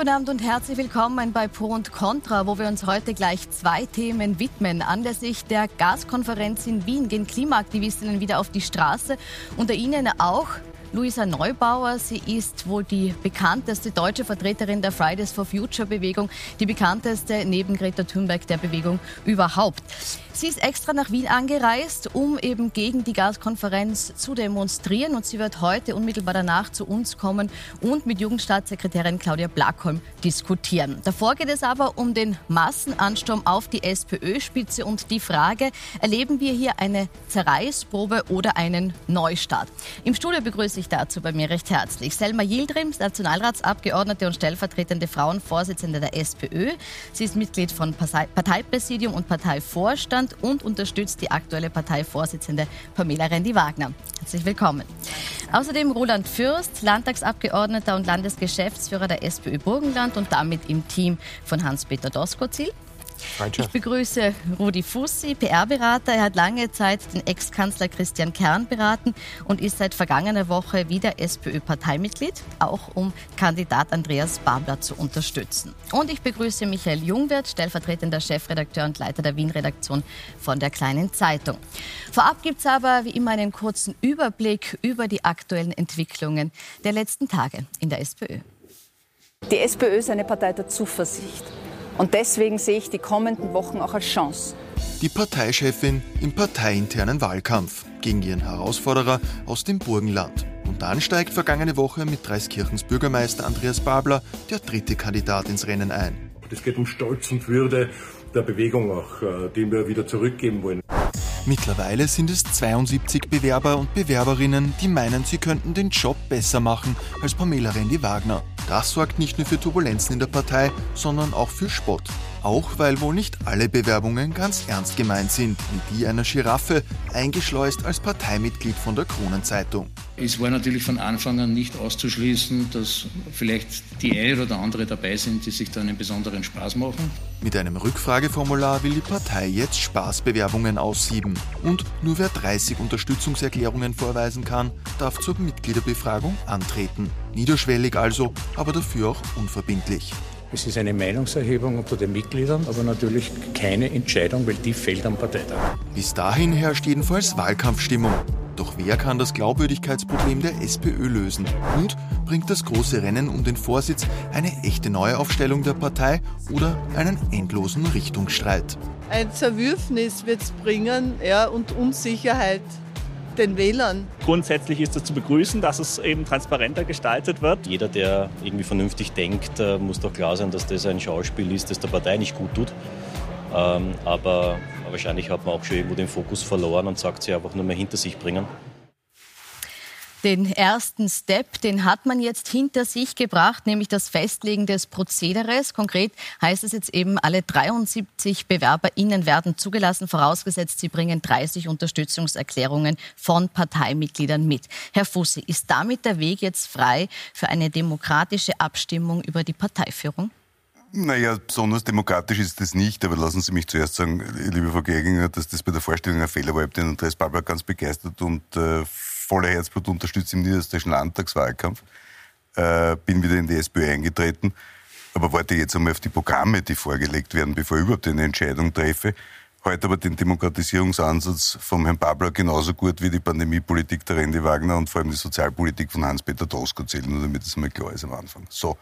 Guten Abend und herzlich willkommen bei Pro und Contra, wo wir uns heute gleich zwei Themen widmen. Anlässlich der Gaskonferenz in Wien gehen Klimaaktivistinnen wieder auf die Straße. Unter ihnen auch Luisa Neubauer. Sie ist wohl die bekannteste deutsche Vertreterin der Fridays for Future Bewegung, die bekannteste neben Greta Thunberg der Bewegung überhaupt. Sie ist extra nach Wien angereist, um eben gegen die Gaskonferenz zu demonstrieren und sie wird heute unmittelbar danach zu uns kommen und mit Jugendstaatssekretärin Claudia Blackholm diskutieren. Davor geht es aber um den Massenansturm auf die SPÖ-Spitze und die Frage, erleben wir hier eine Zerreißprobe oder einen Neustart? Im Studio begrüße ich dazu bei mir recht herzlich Selma Yildirim, Nationalratsabgeordnete und stellvertretende Frauenvorsitzende der SPÖ. Sie ist Mitglied von Parteipräsidium und Parteivorstand und unterstützt die aktuelle Parteivorsitzende Pamela Rendi-Wagner. Herzlich willkommen. Außerdem Roland Fürst, Landtagsabgeordneter und Landesgeschäftsführer der SPÖ Burgenland und damit im Team von Hans-Peter Doskozil. Ich begrüße Rudi Fussi, PR-Berater. Er hat lange Zeit den Ex-Kanzler Christian Kern beraten und ist seit vergangener Woche wieder SPÖ-Parteimitglied, auch um Kandidat Andreas Babler zu unterstützen. Und ich begrüße Michael Jungwirth, stellvertretender Chefredakteur und Leiter der Wien-Redaktion von der Kleinen Zeitung. Vorab gibt es aber wie immer einen kurzen Überblick über die aktuellen Entwicklungen der letzten Tage in der SPÖ. Die SPÖ ist eine Partei der Zuversicht. Und deswegen sehe ich die kommenden Wochen auch als Chance. Die Parteichefin im parteiinternen Wahlkampf gegen ihren Herausforderer aus dem Burgenland. Und dann steigt vergangene Woche mit Dreiskirchens Bürgermeister Andreas Babler der dritte Kandidat ins Rennen ein. Es geht um Stolz und Würde der Bewegung auch, äh, den wir wieder zurückgeben wollen. Mittlerweile sind es 72 Bewerber und Bewerberinnen, die meinen, sie könnten den Job besser machen als Pamela Rendi-Wagner. Das sorgt nicht nur für Turbulenzen in der Partei, sondern auch für Spott. Auch weil wohl nicht alle Bewerbungen ganz ernst gemeint sind, wie die einer Giraffe, eingeschleust als Parteimitglied von der Kronenzeitung. Es war natürlich von Anfang an nicht auszuschließen, dass vielleicht die eine oder andere dabei sind, die sich da einen besonderen Spaß machen. Mit einem Rückfrageformular will die Partei jetzt Spaßbewerbungen aussieben. Und nur wer 30 Unterstützungserklärungen vorweisen kann, darf zur Mitgliederbefragung antreten. Niederschwellig also, aber dafür auch unverbindlich. Es ist eine Meinungserhebung unter den Mitgliedern, aber natürlich keine Entscheidung, weil die fällt am Parteitag. Bis dahin herrscht jedenfalls Wahlkampfstimmung. Doch wer kann das Glaubwürdigkeitsproblem der SPÖ lösen? Und bringt das große Rennen um den Vorsitz eine echte Neuaufstellung der Partei oder einen endlosen Richtungsstreit? Ein Zerwürfnis wird es bringen ja, und Unsicherheit den Wählern. Grundsätzlich ist es zu begrüßen, dass es eben transparenter gestaltet wird. Jeder, der irgendwie vernünftig denkt, äh, muss doch klar sein, dass das ein Schauspiel ist, das der Partei nicht gut tut. Ähm, aber wahrscheinlich hat man auch schon irgendwo den Fokus verloren und sagt sie einfach nur mehr hinter sich bringen. Den ersten Step, den hat man jetzt hinter sich gebracht, nämlich das Festlegen des Prozederes. Konkret heißt es jetzt eben, alle 73 BewerberInnen werden zugelassen, vorausgesetzt, sie bringen 30 Unterstützungserklärungen von Parteimitgliedern mit. Herr Fussi, ist damit der Weg jetzt frei für eine demokratische Abstimmung über die Parteiführung? Naja, besonders demokratisch ist das nicht, aber lassen Sie mich zuerst sagen, liebe Frau Geginger, dass das bei der Vorstellung ein Fehler war. Ich habe den Andreas Babler ganz begeistert und äh, voller Herzblut unterstützt im niederösterreichischen Landtagswahlkampf. Äh, bin wieder in die SPÖ eingetreten, aber warte jetzt einmal auf die Programme, die vorgelegt werden, bevor ich überhaupt eine Entscheidung treffe. Heute aber den Demokratisierungsansatz vom Herrn Babler genauso gut wie die Pandemiepolitik der Rendi Wagner und vor allem die Sozialpolitik von Hans-Peter Drosko zählen, nur damit das mal klar ist am Anfang. So.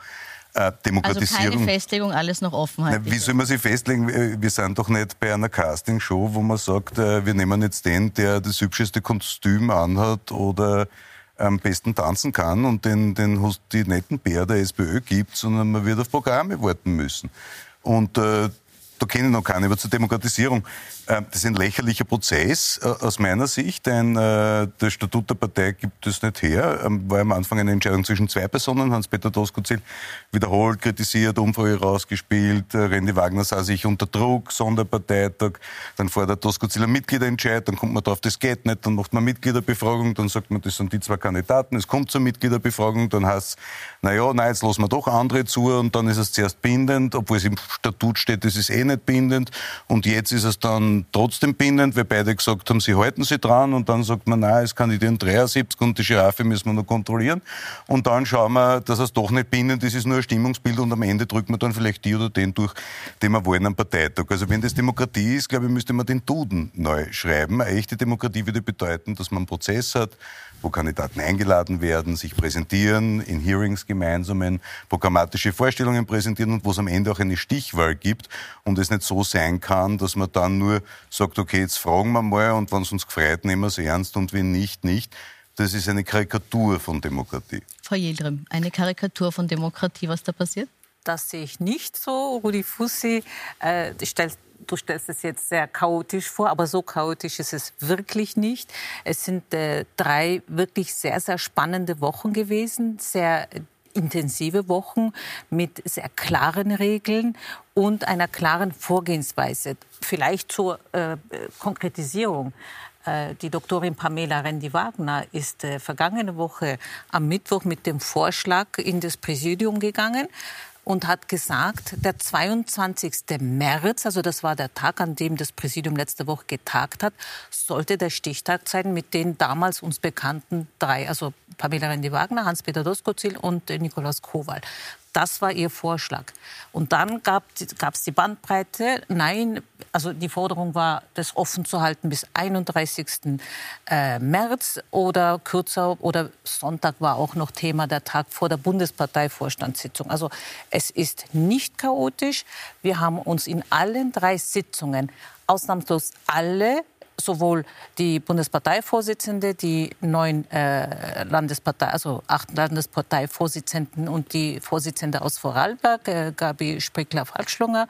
Äh, Demokratisierung. Also keine Festlegung, alles noch offen. Na, wie soll man sich festlegen? Äh, wir sind doch nicht bei einer Castingshow, wo man sagt, äh, wir nehmen jetzt den, der das hübscheste Kostüm anhat oder am besten tanzen kann und den, den die netten Bär der SPÖ gibt, sondern man wird auf Programme warten müssen. Und äh, da kenne ich noch keine, aber zur Demokratisierung. Ähm, das ist ein lächerlicher Prozess äh, aus meiner Sicht, denn äh, das Statut der Partei gibt es nicht her. Ähm, war am Anfang eine Entscheidung zwischen zwei Personen, Hans-Peter Doskozil wiederholt kritisiert, Umfrage rausgespielt, äh, Rendi Wagner sah sich unter Druck, Sonderparteitag, dann fordert Doskozil ein Mitgliederentscheid, dann kommt man drauf, das geht nicht, dann macht man Mitgliederbefragung, dann sagt man, das sind die zwei Kandidaten, es kommt zur Mitgliederbefragung, dann heißt es, naja, nein, jetzt lassen wir doch andere zu und dann ist es zuerst bindend, obwohl es im Statut steht, das ist eh nicht bindend und jetzt ist es dann trotzdem bindend, weil beide gesagt haben, sie halten sich dran und dann sagt man, nein, es kandidieren 73 und die Giraffe müssen wir noch kontrollieren und dann schauen wir, dass es doch nicht bindend ist, ist nur ein Stimmungsbild und am Ende drückt man dann vielleicht die oder den durch, den wir wollen am Parteitag. Also wenn das Demokratie ist, glaube ich, müsste man den Duden neu schreiben. Eine echte Demokratie würde bedeuten, dass man einen Prozess hat, wo Kandidaten eingeladen werden, sich präsentieren, in Hearings gemeinsamen programmatische Vorstellungen präsentieren und wo es am Ende auch eine Stichwahl gibt und es nicht so sein kann, dass man dann nur sagt, okay, jetzt fragen wir mal und wenn es uns gefreut, nehmen wir es ernst und wenn nicht, nicht. Das ist eine Karikatur von Demokratie. Frau Jeldrim, eine Karikatur von Demokratie, was da passiert? Das sehe ich nicht so. Rudi Fussi äh, stellt du stellst es jetzt sehr chaotisch vor, aber so chaotisch ist es wirklich nicht. Es sind äh, drei wirklich sehr, sehr spannende Wochen gewesen, sehr intensive Wochen mit sehr klaren Regeln und einer klaren Vorgehensweise. Vielleicht zur äh, Konkretisierung. Äh, die Doktorin Pamela Rendi-Wagner ist äh, vergangene Woche am Mittwoch mit dem Vorschlag in das Präsidium gegangen, und hat gesagt, der 22. März, also das war der Tag, an dem das Präsidium letzte Woche getagt hat, sollte der Stichtag sein mit den damals uns bekannten drei, also Pamela Rendi-Wagner, Hans-Peter Doskozil und Nikolaus Kowal. Das war ihr Vorschlag. Und dann gab es die Bandbreite. Nein, also die Forderung war, das offen zu halten bis 31. Äh, März oder kürzer oder Sonntag war auch noch Thema der Tag vor der Bundesparteivorstandssitzung. Also es ist nicht chaotisch. Wir haben uns in allen drei Sitzungen ausnahmslos alle sowohl die Bundesparteivorsitzende, die neun äh, Landespartei, also acht Landesparteivorsitzenden und die Vorsitzende aus Vorarlberg, äh, Gabi Sprickler-Falkschlunger,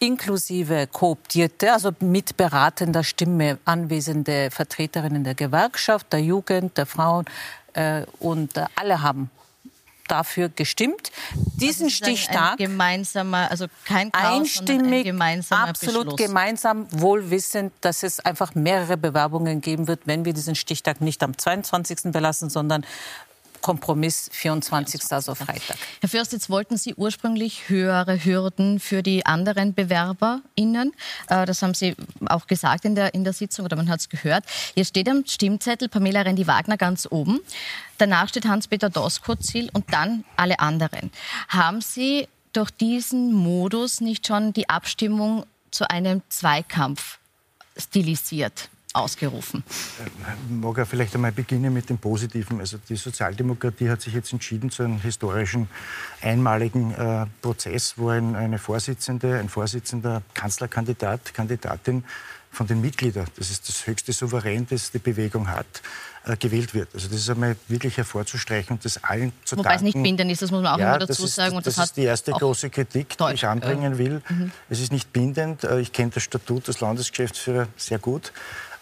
inklusive kooptierte, also mit beratender Stimme anwesende Vertreterinnen der Gewerkschaft, der Jugend, der Frauen äh, und äh, alle haben dafür gestimmt. Diesen also Stichtag. Ein, gemeinsamer, also kein Chaos, einstimmig, ein gemeinsamer absolut Beschluss. gemeinsam, wohlwissend, dass es einfach mehrere Bewerbungen geben wird, wenn wir diesen Stichtag nicht am 22. belassen, sondern Kompromiss 24. also Freitag. Herr Fürst, jetzt wollten Sie ursprünglich höhere Hürden für die anderen BewerberInnen. Äh, das haben Sie auch gesagt in der, in der Sitzung oder man hat es gehört. Jetzt steht am Stimmzettel Pamela Rendi-Wagner ganz oben. Danach steht Hans-Peter Doskozil und dann alle anderen. Haben Sie durch diesen Modus nicht schon die Abstimmung zu einem Zweikampf stilisiert? Ausgerufen. Ich mag ja vielleicht einmal beginnen mit dem Positiven. Also die Sozialdemokratie hat sich jetzt entschieden zu einem historischen, einmaligen äh, Prozess, wo ein, eine Vorsitzende, ein Vorsitzender Kanzlerkandidat, Kandidatin von den Mitgliedern, das ist das höchste Souverän, das die Bewegung hat, äh, gewählt wird. Also das ist einmal wirklich hervorzustreichen und das allen zu Wobei danken. es nicht bindend ist, das muss man auch ja, immer dazu ist, sagen. Und das, das ist die erste große Kritik, die ich anbringen will. Mhm. Es ist nicht bindend. Äh, ich kenne das Statut des Landesgeschäftsführers sehr gut.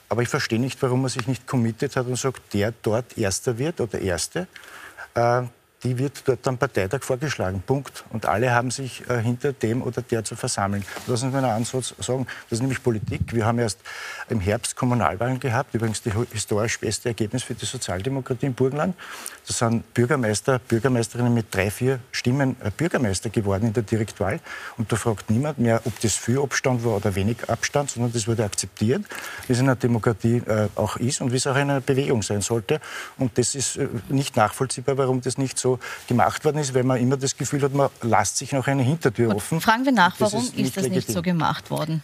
Aber ich verstehe nicht, warum man sich nicht committed hat und sagt, der dort Erster wird oder Erste. Äh, die wird dort am Parteitag vorgeschlagen. Punkt. Und alle haben sich äh, hinter dem oder der zu versammeln. Lassen Sie mir einen Ansatz sagen. Das ist nämlich Politik. Wir haben erst im Herbst Kommunalwahlen gehabt. Übrigens die historisch beste Ergebnis für die Sozialdemokratie im Burgenland. Das sind Bürgermeister, Bürgermeisterinnen mit drei, vier Stimmen äh, Bürgermeister geworden in der Direktwahl. Und da fragt niemand mehr, ob das viel Abstand war oder wenig Abstand, sondern das wurde akzeptiert, wie es in einer Demokratie äh, auch ist und wie es auch in einer Bewegung sein sollte. Und das ist äh, nicht nachvollziehbar, warum das nicht so gemacht worden ist, weil man immer das Gefühl hat, man lasst sich noch eine Hintertür Gut, offen. Fragen wir nach, warum ist, ist das legitim. nicht so gemacht worden?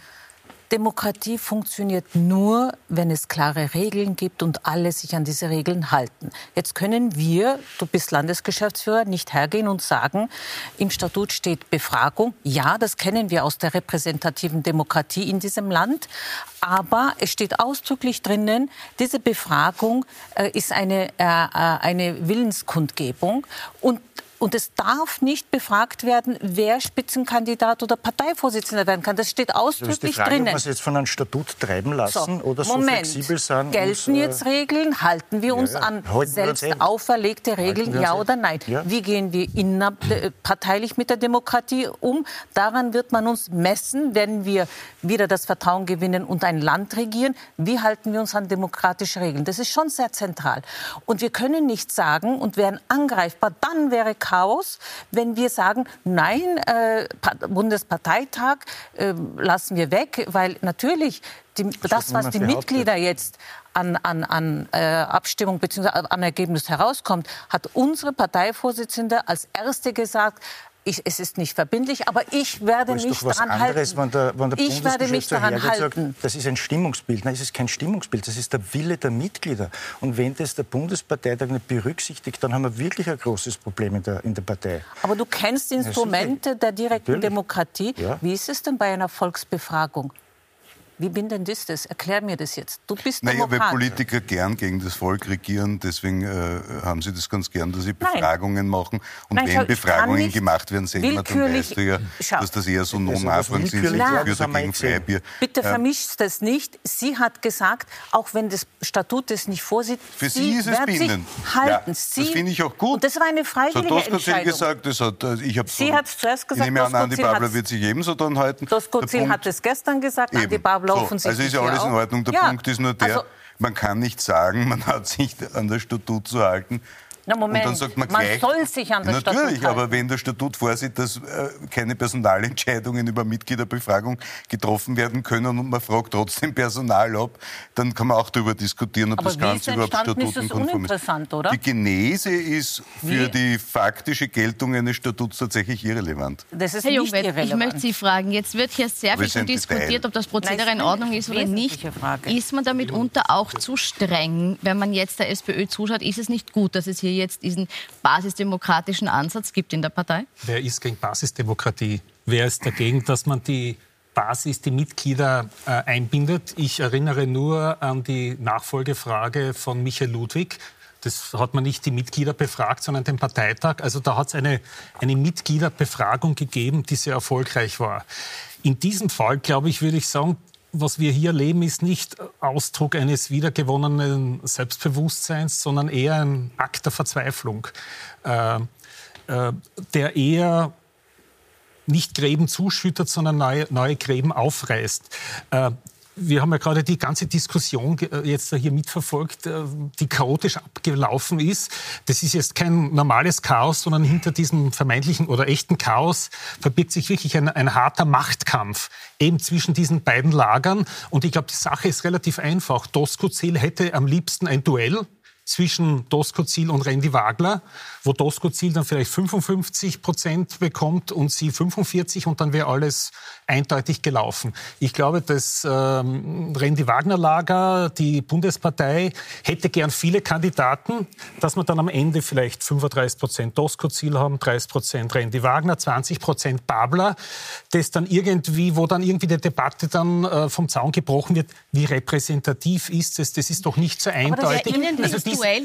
Demokratie funktioniert nur, wenn es klare Regeln gibt und alle sich an diese Regeln halten. Jetzt können wir, du bist Landesgeschäftsführer, nicht hergehen und sagen, im Statut steht Befragung. Ja, das kennen wir aus der repräsentativen Demokratie in diesem Land. Aber es steht ausdrücklich drinnen, diese Befragung äh, ist eine, äh, äh eine Willenskundgebung. Und und es darf nicht befragt werden, wer Spitzenkandidat oder Parteivorsitzender werden kann. Das steht ausdrücklich das drinnen. Ob wir es jetzt von einem Statut treiben lassen so, oder Moment. so flexibel sein? Gelten uns, jetzt Regeln? Halten wir uns ja, ja. an Halten selbst auferlegte Regeln? Ja oder nein? Ja. Wie gehen wir innerparteilich mit der Demokratie um? Daran wird man uns messen, wenn wir wieder das Vertrauen gewinnen und ein Land regieren. Wie halten wir uns an demokratische Regeln? Das ist schon sehr zentral. Und wir können nicht sagen und wären angreifbar, dann wäre Chaos, wenn wir sagen, nein, äh, Bundesparteitag äh, lassen wir weg, weil natürlich die, das, was die Mitglieder jetzt an, an, an äh, Abstimmung bzw. an Ergebnis herauskommt, hat unsere Parteivorsitzende als erste gesagt, ich, es ist nicht verbindlich, aber ich werde mich daran anderes, halten. Wenn der, wenn der ich werde mich daran halten. Das ist ein Stimmungsbild. Nein, es ist kein Stimmungsbild, das ist der Wille der Mitglieder. Und wenn das der Bundesparteitag nicht berücksichtigt, dann haben wir wirklich ein großes Problem in der, in der Partei. Aber du kennst Instrumente ja, der direkten Natürlich. Demokratie. Ja. Wie ist es denn bei einer Volksbefragung? Wie bindend ist das? Erklär mir das jetzt. Du bist naja, weil Politiker gern gegen das Volk regieren, deswegen äh, haben sie das ganz gern, dass sie Befragungen Nein. machen. Und Nein, wenn schau, Befragungen gemacht werden, sehen wir, dann weißt du ja, schau. dass das eher so Non-Nachfragen sind, sie für dagegen Freibier. Bitte vermischt das nicht. Sie hat gesagt, auch wenn das Statut das nicht vorsieht, für sie, sie ist es bindend. halten. Ja, sie, das finde ich auch gut. Und das war eine freiwillige hat Entscheidung. gesagt, das hat, äh, ich sie hat es zuerst gesagt. Ich nehme an, Andi Babler wird sich ebenso dann halten. Doskozil hat es gestern gesagt, Andi Babler so, offensichtlich Also ist ja alles in Ordnung. Der ja. Punkt ist nur der, also, man kann nicht sagen, man hat sich an das Statut zu halten, na Moment, und dann sagt man, gleich, man soll sich an das Statut Natürlich, aber wenn der Statut vorsieht, dass äh, keine Personalentscheidungen über Mitgliederbefragung getroffen werden können und man fragt trotzdem Personal ab, dann kann man auch darüber diskutieren, ob aber das Ganze überhaupt statutenkonform ist. Oder? Die Genese ist für wie? die faktische Geltung eines Statuts tatsächlich irrelevant. Das ist Herr nicht Jungwirth, irrelevant. ich möchte Sie fragen, jetzt wird hier sehr viel diskutiert, ob das Prozedere in Ordnung ist oder nicht. Frage. Ist man damit unter auch zu streng, wenn man jetzt der SPÖ zuschaut? Ist es nicht gut, dass es hier jetzt diesen basisdemokratischen Ansatz gibt in der Partei? Wer ist gegen Basisdemokratie? Wer ist dagegen, dass man die Basis, die Mitglieder äh, einbindet? Ich erinnere nur an die Nachfolgefrage von Michael Ludwig. Das hat man nicht die Mitglieder befragt, sondern den Parteitag. Also da hat es eine, eine Mitgliederbefragung gegeben, die sehr erfolgreich war. In diesem Fall, glaube ich, würde ich sagen, was wir hier leben, ist nicht Ausdruck eines wiedergewonnenen Selbstbewusstseins, sondern eher ein Akt der Verzweiflung, äh, äh, der eher nicht Gräben zuschüttet, sondern neue, neue Gräben aufreißt. Äh, wir haben ja gerade die ganze Diskussion äh, jetzt hier mitverfolgt, äh, die chaotisch abgelaufen ist. Das ist jetzt kein normales Chaos, sondern hinter diesem vermeintlichen oder echten Chaos verbirgt sich wirklich ein, ein harter Machtkampf eben zwischen diesen beiden Lagern. Und ich glaube, die Sache ist relativ einfach. Doskozil hätte am liebsten ein Duell zwischen Doskozil und Randy Wagner, wo Doskozil dann vielleicht 55 Prozent bekommt und sie 45 und dann wäre alles eindeutig gelaufen. Ich glaube, das ähm, Randy Wagner Lager, die Bundespartei, hätte gern viele Kandidaten, dass wir dann am Ende vielleicht 35 Prozent Doskozil haben, 30 Prozent Randy Wagner, 20 Prozent Babler, das dann irgendwie, wo dann irgendwie die Debatte dann äh, vom Zaun gebrochen wird, wie repräsentativ ist es? Das ist doch nicht so eindeutig. Also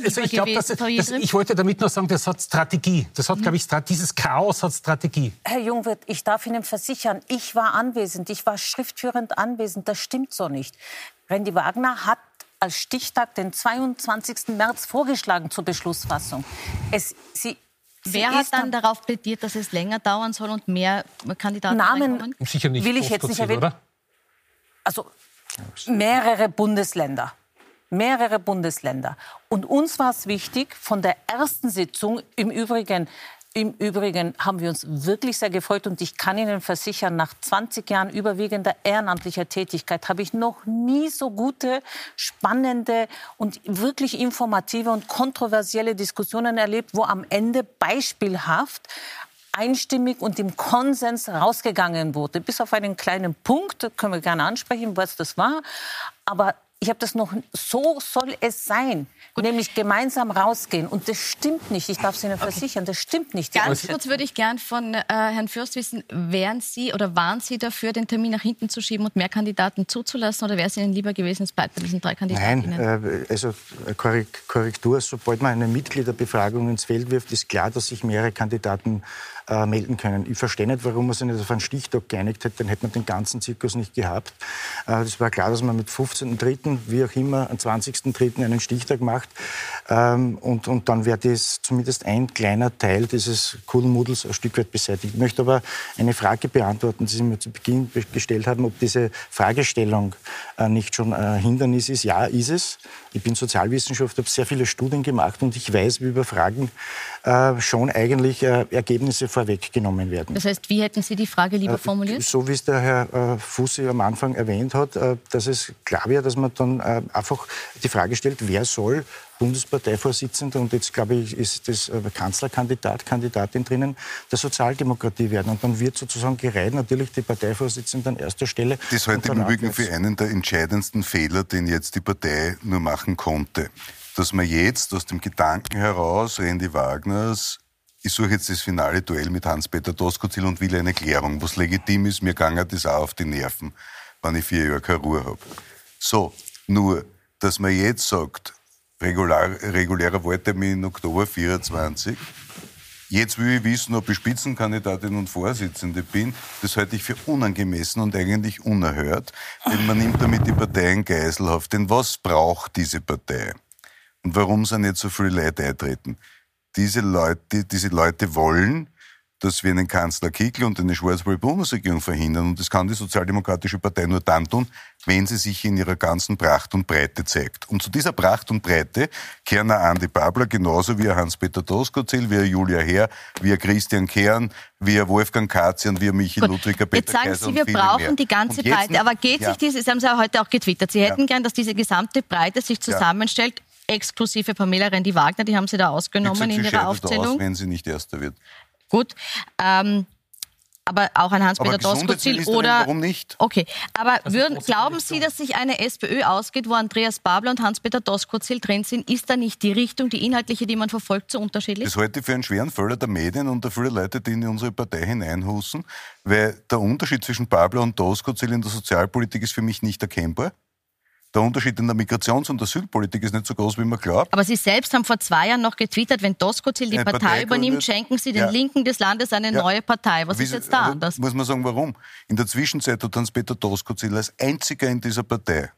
also ich, glaub, das, das, ich wollte damit nur sagen, das hat Strategie. Das hat, mhm. glaube ich, dieses Chaos hat Strategie. Herr Jungwirth, ich darf Ihnen versichern, ich war anwesend, ich war schriftführend anwesend. Das stimmt so nicht. Randy Wagner hat als Stichtag den 22. März vorgeschlagen zur Beschlussfassung. Es, sie, Wer hat dann darauf plädiert, dass es länger dauern soll und mehr Kandidaten Namen Sicher nicht will ich jetzt nicht erwähnen. Also mehrere Bundesländer mehrere Bundesländer. Und uns war es wichtig, von der ersten Sitzung, im Übrigen, im Übrigen haben wir uns wirklich sehr gefreut und ich kann Ihnen versichern, nach 20 Jahren überwiegender ehrenamtlicher Tätigkeit habe ich noch nie so gute, spannende und wirklich informative und kontroversielle Diskussionen erlebt, wo am Ende beispielhaft einstimmig und im Konsens rausgegangen wurde. Bis auf einen kleinen Punkt, können wir gerne ansprechen, was das war. Aber ich habe das noch, so soll es sein. Gut. Nämlich gemeinsam rausgehen. Und das stimmt nicht. Ich darf es Ihnen okay. versichern, das stimmt nicht. Ganz kurz würde ich gern von äh, Herrn Fürst wissen, wären Sie oder waren Sie dafür, den Termin nach hinten zu schieben und mehr Kandidaten zuzulassen? Oder wäre es Ihnen lieber gewesen, es bleibt bei diesen drei Kandidaten? Nein, äh, also äh, Korrektur, sobald man eine Mitgliederbefragung ins Feld wirft, ist klar, dass sich mehrere Kandidaten äh, melden können. Ich verstehe nicht, warum man sich nicht auf einen Stichtag geeinigt hat, dann hätte man den ganzen Zirkus nicht gehabt. Äh, es war klar, dass man mit 15.3., wie auch immer, am 20.3. einen Stichtag macht. Ähm, und, und dann wäre das zumindest ein kleiner Teil dieses Kuddelmuddels ein Stück weit beseitigt. Ich möchte aber eine Frage beantworten, die Sie mir zu Beginn gestellt haben, ob diese Fragestellung äh, nicht schon ein Hindernis ist. Ja, ist es. Ich bin Sozialwissenschaftler, habe sehr viele Studien gemacht und ich weiß, wie über Fragen äh, schon eigentlich äh, Ergebnisse vorweggenommen werden. Das heißt, wie hätten Sie die Frage lieber formuliert? So wie es der Herr Fussi am Anfang erwähnt hat, dass es klar wäre, dass man dann einfach die Frage stellt, wer soll Bundesparteivorsitzender und jetzt glaube ich ist das Kanzlerkandidat, Kandidatin drinnen, der Sozialdemokratie werden. Und dann wird sozusagen gereiht natürlich die Parteivorsitzende an erster Stelle. Das halte ich im Übrigen für einen der entscheidendsten Fehler, den jetzt die Partei nur machen konnte. Dass man jetzt aus dem Gedanken heraus Randy Wagners ich suche jetzt das finale Duell mit Hans-Peter Doskozil und will eine Klärung, was legitim ist. Mir gange das auch auf die Nerven, wenn ich vier Jahre keine Ruhe habe. So, nur, dass man jetzt sagt, regular, regulärer Wahltermin Oktober 24. Jetzt will ich wissen, ob ich Spitzenkandidatin und Vorsitzende bin. Das halte ich für unangemessen und eigentlich unerhört, denn man nimmt damit die Partei in Geiselhaft. Denn was braucht diese Partei? Und warum sind jetzt so viele Leute eintreten? Diese Leute, diese Leute wollen, dass wir einen Kanzler Kickl und eine schwarz-blaue Bundesregierung verhindern. Und das kann die Sozialdemokratische Partei nur dann tun, wenn sie sich in ihrer ganzen Pracht und Breite zeigt. Und zu dieser Pracht und Breite kehren auch Andi Babler genauso wie Hans-Peter Doskozil, wie Julia Herr, wie Christian Kern, wie Wolfgang Katzian, wie Michael Ludwiger, Peter Jetzt sagen Kaiser Sie, wir brauchen mehr. die ganze Breite. Aber geht ja. sich dieses, das haben Sie ja heute auch getwittert, Sie hätten ja. gern, dass diese gesamte Breite sich zusammenstellt, ja. Exklusive Pamela Rendi-Wagner, die haben Sie da ausgenommen in Ihrer Aufzählung. Aus, wenn sie nicht Erster wird. Gut. Ähm, aber auch ein Hans-Peter Doskozil oder warum nicht? Okay, aber würden, glauben Sie, dass sich eine SPÖ ausgeht, wo Andreas Babler und Hans-Peter Doskozil drin sind? Ist da nicht die Richtung, die inhaltliche, die man verfolgt, so unterschiedlich? Das halte ich für einen schweren Fehler der Medien und der vielen Leute, die in unsere Partei hineinhusen, weil der Unterschied zwischen Babler und Doskozil in der Sozialpolitik ist für mich nicht erkennbar. Der Unterschied in der Migrations- und Asylpolitik ist nicht so groß, wie man glaubt. Aber Sie selbst haben vor zwei Jahren noch getwittert, wenn Doskozil die Partei, Partei, übernimmt, schenken Sie den ja. Linken des Landes eine ja. neue Partei. Was Wie, ist jetzt da anders? Muss man sagen, warum? In der Zwischenzeit hat Hans-Peter Doskozil als einziger in dieser Partei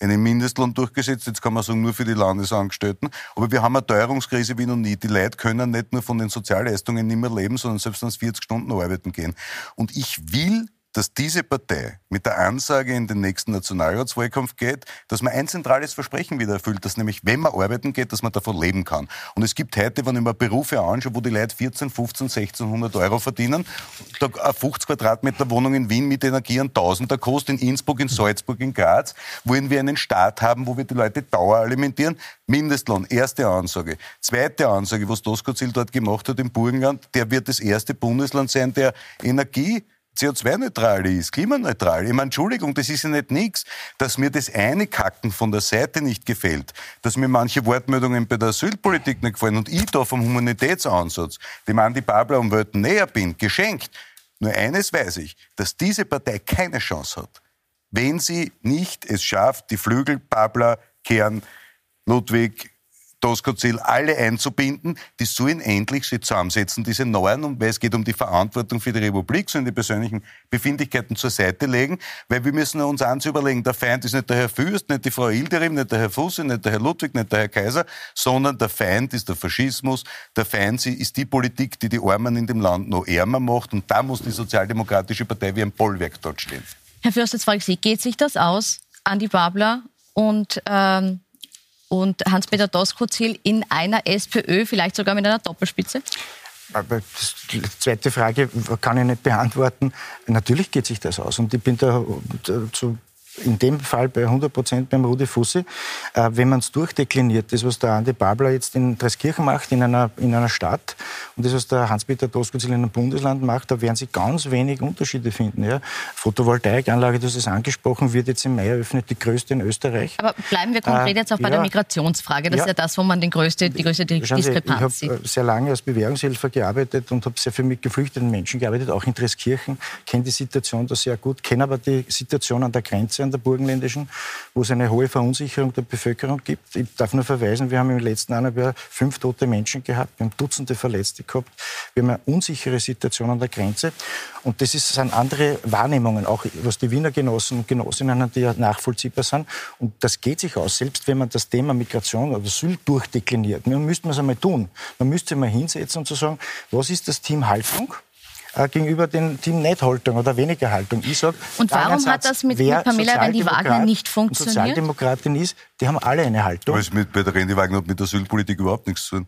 einen Mindestlohn durchgesetzt. Jetzt kann man sagen, nur für die Landesangestellten. Aber wir haben eine Teuerungskrise wie noch nie. Die Leute können nicht nur von den Sozialleistungen nicht mehr leben, sondern selbst wenn es 40 Stunden arbeiten gehen. Und ich will dass diese Partei mit der Ansage in den nächsten Nationalratswahlkampf geht, dass man ein zentrales Versprechen wieder erfüllt, dass nämlich, wenn man arbeiten geht, dass man davon leben kann. Und es gibt heute, wenn ich mir Berufe anschaue, wo die Leute 14, 15, 1600 Euro verdienen, da eine 50 Quadratmeter Wohnung in Wien mit Energie ein Tausender kostet, in Innsbruck, in Salzburg, in Graz, wollen wir einen Staat haben, wo wir die Leute Dauer alimentieren. Mindestlohn, erste Ansage. Zweite Ansage, was Doskozil dort gemacht hat im Burgenland, der wird das erste Bundesland sein, der Energie CO2-neutral ist, klimaneutral. Ich meine, Entschuldigung, das ist ja nicht nichts, dass mir das eine Kacken von der Seite nicht gefällt, dass mir manche Wortmeldungen bei der Asylpolitik nicht gefallen und ich da vom Humanitätsansatz, dem Andi Babler um Welten näher bin, geschenkt. Nur eines weiß ich, dass diese Partei keine Chance hat, wenn sie nicht es schafft, die Flügel Babler, Kern, Ludwig, Tosco-Ziel alle einzubinden, die sollen endlich sich zusammensetzen, diese Neuen, und weil es geht um die Verantwortung für die Republik, sollen die persönlichen Befindlichkeiten zur Seite legen, weil wir müssen uns eins überlegen, der Feind ist nicht der Herr Fürst, nicht die Frau Ilderim, nicht der Herr Fusse, nicht der Herr Ludwig, nicht der Herr Kaiser, sondern der Feind ist der Faschismus, der Feind ist die Politik, die die Armen in dem Land noch ärmer macht, und da muss die Sozialdemokratische Partei wie ein Bollwerk dort stehen. Herr Fürst, jetzt frage ich Sie, geht sich das aus, Andi Babler und ähm, und Hans-Peter Doskozil in einer SPÖ, vielleicht sogar mit einer Doppelspitze? Aber die zweite Frage kann ich nicht beantworten. Natürlich geht sich das aus. Und ich bin da zu in dem Fall bei 100 Prozent beim Rudi Fussi. Äh, wenn man es durchdekliniert, das, was der Andi Babler jetzt in Dreiskirchen macht, in einer, in einer Stadt, und das, was der Hans-Peter Doskozil in einem Bundesland macht, da werden Sie ganz wenig Unterschiede finden. Ja? Photovoltaikanlage, hast es angesprochen, wird jetzt im Mai eröffnet, die größte in Österreich. Aber bleiben wir konkret äh, jetzt auch bei ja, der Migrationsfrage. Das ja, ist ja das, wo man den größte, die größte Diskrepanz sieht. Ich habe sehr lange als Bewährungshelfer gearbeitet und habe sehr viel mit geflüchteten Menschen gearbeitet, auch in Dreskirchen, kenne die Situation da sehr gut, kenne aber die Situation an der Grenze an der burgenländischen, wo es eine hohe Verunsicherung der Bevölkerung gibt. Ich darf nur verweisen, wir haben im letzten eineinhalb Jahr fünf tote Menschen gehabt, wir haben Dutzende Verletzte gehabt, wir haben eine unsichere Situation an der Grenze. Und das ist, sind andere Wahrnehmungen, auch was die Wiener Genossen und Genossinnen haben, die ja nachvollziehbar sind. Und das geht sich aus, selbst wenn man das Thema Migration oder Asyl durchdekliniert. Man müsste man es einmal tun. Man müsste mal hinsetzen und zu sagen, was ist das Team Haltung? Äh, gegenüber dem Team Nicht-Haltung oder weniger Haltung. Ich sag, und warum Satz, hat das mit, mit Pamela Rendi-Wagner nicht funktioniert? Sozialdemokratin ist, die haben alle eine Haltung. Aber es mit, bei der Rendi-Wagner hat mit Asylpolitik überhaupt nichts zu tun.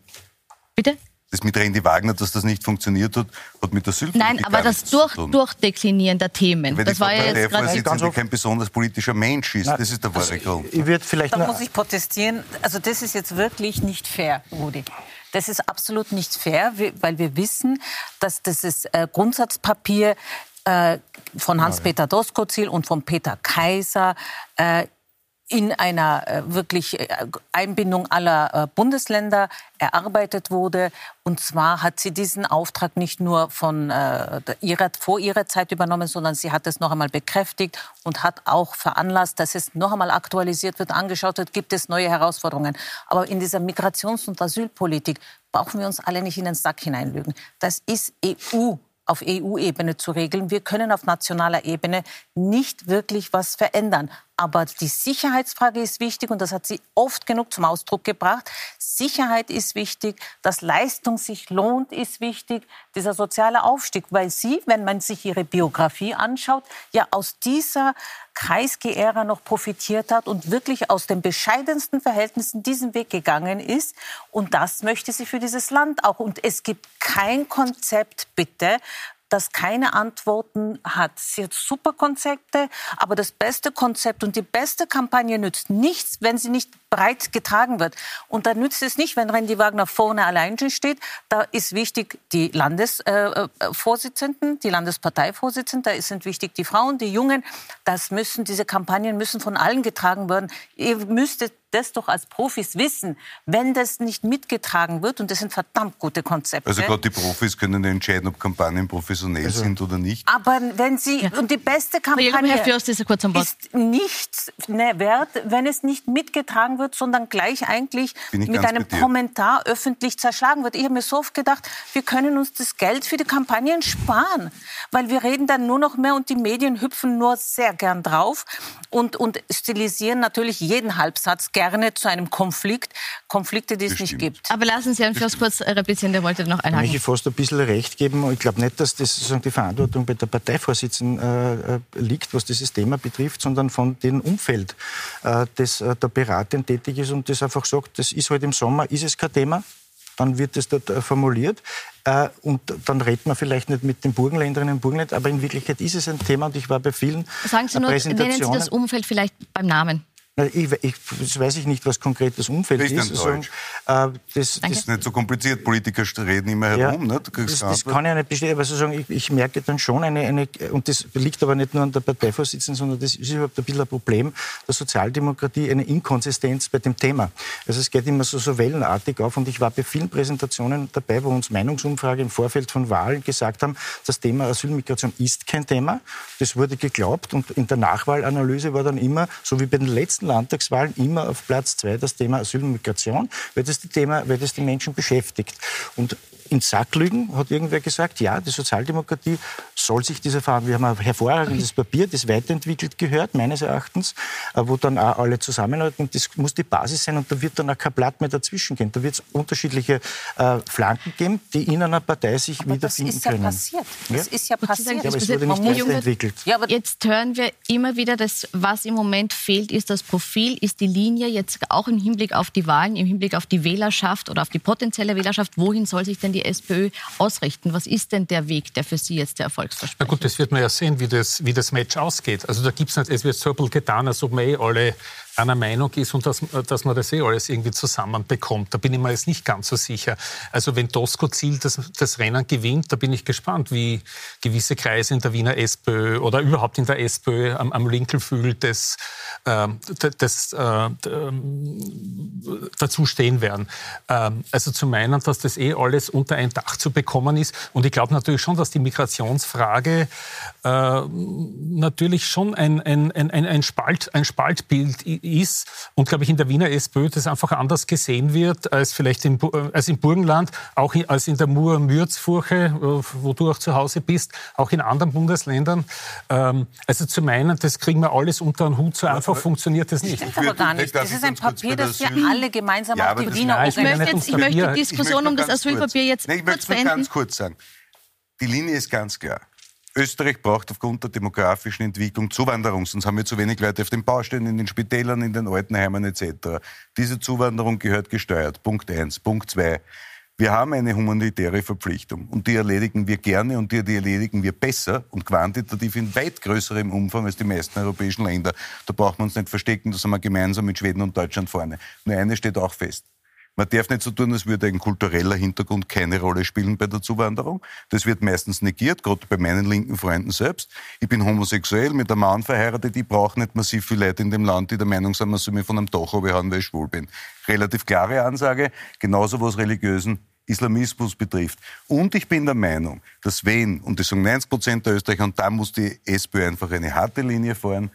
Bitte? Das mit Randy Wagner, dass das nicht funktioniert hat, hat mit der Asylpolitik Nein, aber das durch, Durchdeklinieren der Themen. Weil das war ja jetzt gerade ganz kein besonders politischer Mensch ist. Nein, das ist der wahre also, Grund. Ich würde vielleicht da muss ich protestieren. Also das ist jetzt wirklich nicht fair, Rudi. Das ist absolut nicht fair, weil wir wissen, dass das äh, Grundsatzpapier äh, von Hans-Peter Doskozil und von Peter Kaiser äh, in einer äh, wirklich äh, Einbindung aller äh, Bundesländer erarbeitet wurde. Und zwar hat sie diesen Auftrag nicht nur von ihrer, vor ihrer Zeit übernommen, sondern sie hat es noch einmal bekräftigt und hat auch veranlasst, dass es noch einmal aktualisiert wird, angeschaut wird, gibt es neue Herausforderungen. Aber in dieser Migrations- und Asylpolitik brauchen wir uns alle nicht in den Sack hineinlügen. Das ist EU auf EU-Ebene zu regeln. Wir können auf nationaler Ebene nicht wirklich was verändern. Aber die Sicherheitsfrage ist wichtig und das hat sie oft genug zum Ausdruck gebracht. Sicherheit ist wichtig, dass Leistung sich lohnt, ist wichtig, dieser soziale Aufstieg, weil sie, wenn man sich ihre Biografie anschaut, ja aus dieser Kreisge-Ära noch profitiert hat und wirklich aus den bescheidensten Verhältnissen diesen Weg gegangen ist. Und das möchte sie für dieses Land auch. Und es gibt kein Konzept, bitte, das keine Antworten hat. Sie hat super Konzepte, aber das beste Konzept und die beste Kampagne nützt nichts, wenn sie nicht breit getragen wird. Und da nützt es nicht, wenn Randy Wagner vorne allein steht. Da ist wichtig die Landesvorsitzenden, äh, die Landesparteivorsitzenden, da sind wichtig die Frauen, die Jungen. Das müssen, diese Kampagnen müssen von allen getragen werden. Ihr müsstet das doch als Profis wissen, wenn das nicht mitgetragen wird, und das sind verdammt gute Konzepte. Also gerade die Profis können entscheiden, ob Kampagnen professionell also. sind oder nicht. Aber wenn sie, ja. und die beste Kampagne Herr Fürst ist, kurz am Wort. ist nichts ne, wert, wenn es nicht mitgetragen wird, sondern gleich eigentlich mit einem Kommentar öffentlich zerschlagen wird. Ich habe mir so oft gedacht, wir können uns das Geld für die Kampagnen sparen, weil wir reden dann nur noch mehr und die Medien hüpfen nur sehr gern drauf und, und stilisieren natürlich jeden Halbsatz gerne zu einem Konflikt, Konflikte, die es nicht gibt. Aber lassen Sie Herrn Fürst kurz replizieren, der wollte noch einhaken. Ich möchte fast ein bisschen recht geben. Ich glaube nicht, dass das sozusagen die Verantwortung bei der Parteivorsitzenden äh, äh, liegt, was dieses Thema betrifft, sondern von dem Umfeld, äh, das äh, da beratend tätig ist und das einfach sagt, das ist halt im Sommer, ist es kein Thema, dann wird es dort äh, formuliert. Äh, und dann redet man vielleicht nicht mit den Burgenländerinnen und Burgenländern, aber in Wirklichkeit ist es ein Thema und ich war bei vielen Sagen Sie nur, nennen Sie das Umfeld vielleicht beim Namen. Ich, ich, das weiß ich nicht, was konkret das Umfeld ist. Also, äh, das, das, ist nicht so kompliziert. Politiker reden immer herum. Ja, ne? das, das kann ich nicht bestätigen. Aber sozusagen, ich, ich merke dann schon eine, eine, und das liegt aber nicht nur an der Parteivorsitzenden, sondern das ist überhaupt ein bisschen ein Problem der Sozialdemokratie, eine Inkonsistenz bei dem Thema. Also es geht immer so, so wellenartig auf. Und ich war bei vielen Präsentationen dabei, wo uns Meinungsumfrage im Vorfeld von Wahlen gesagt haben, das Thema Asylmigration ist kein Thema. Das wurde geglaubt. Und in der Nachwahlanalyse war dann immer, so wie bei den letzten Landtagswahlen immer auf Platz zwei das Thema Asyl und Migration, weil das die, Thema, weil das die Menschen beschäftigt. Und in Sack lügen, hat irgendwer gesagt, ja, die Sozialdemokratie soll sich dieser Verantwortung, wir haben ein hervorragendes Papier, das weiterentwickelt gehört, meines Erachtens, äh, wo dann auch alle zusammenarbeiten. Das muss die Basis sein und da wird dann auch kein Blatt mehr dazwischen gehen. Da wird es unterschiedliche äh, Flanken geben, die in einer Partei sich aber wiederfinden können. Das ist ja passiert. Das ja? ist ja passiert. Ja, aber es wurde nicht weiterentwickelt. Ja, aber jetzt hören wir immer wieder, dass was im Moment fehlt, ist das Profil, ist die Linie, jetzt auch im Hinblick auf die Wahlen, im Hinblick auf die Wählerschaft oder auf die potenzielle Wählerschaft. Wohin soll sich denn die SPÖ ausrichten? Was ist denn der Weg, der für Sie jetzt der Erfolgsversprechen Na gut, das wird man ja sehen, wie das, wie das Match ausgeht. Also da gibt es nicht, es wird so ein bisschen getan, als ob man eh alle einer Meinung ist und dass, dass man das eh alles irgendwie zusammenbekommt. Da bin ich mir jetzt nicht ganz so sicher. Also wenn Tosco Ziel das, das Rennen gewinnt, da bin ich gespannt, wie gewisse Kreise in der Wiener SPÖ oder überhaupt in der SPÖ am, am Linkelflügel des, äh, des, äh, dazu stehen werden. Ähm, also zu meinen, dass das eh alles unter ein Dach zu bekommen ist. Und ich glaube natürlich schon, dass die Migrationsfrage äh, natürlich schon ein, ein, ein, ein, Spalt, ein Spaltbild ist und, glaube ich, in der Wiener SPÖ das einfach anders gesehen wird als vielleicht im, äh, als im Burgenland, auch in, als in der Mur-Mürzfurche, äh, wo du auch zu Hause bist, auch in anderen Bundesländern. Ähm, also zu meinen, das kriegen wir alles unter einen Hut, so einfach funktioniert das nicht. Das aber gar nicht. Das ist ein Papier, das wir alle gemeinsam ja, auf die Wiener ich möchte, jetzt, ich möchte die Diskussion möchte um das Asylpapier jetzt Nein, ich kurz beenden. ganz kurz sagen. Die Linie ist ganz klar. Österreich braucht aufgrund der demografischen Entwicklung Zuwanderung, sonst haben wir zu wenig Leute auf den Baustellen, in den Spitälern, in den Altenheimen etc. Diese Zuwanderung gehört gesteuert. Punkt eins. Punkt zwei. Wir haben eine humanitäre Verpflichtung und die erledigen wir gerne und die, die erledigen wir besser und quantitativ in weit größerem Umfang als die meisten europäischen Länder. Da brauchen wir uns nicht verstecken, da sind wir gemeinsam mit Schweden und Deutschland vorne. Nur eine steht auch fest. Man darf nicht so tun, als würde ein kultureller Hintergrund keine Rolle spielen bei der Zuwanderung. Das wird meistens negiert, gerade bei meinen linken Freunden selbst. Ich bin homosexuell, mit einem Mann verheiratet, ich brauche nicht massiv viele Leute in dem Land, die der Meinung sind, man soll mich von einem Dach haben, weil ich schwul bin. Relativ klare Ansage, genauso was religiösen Islamismus betrifft. Und ich bin der Meinung, dass wenn, und das sagen 90 Prozent der Österreicher, und da muss die SPÖ einfach eine harte Linie fahren,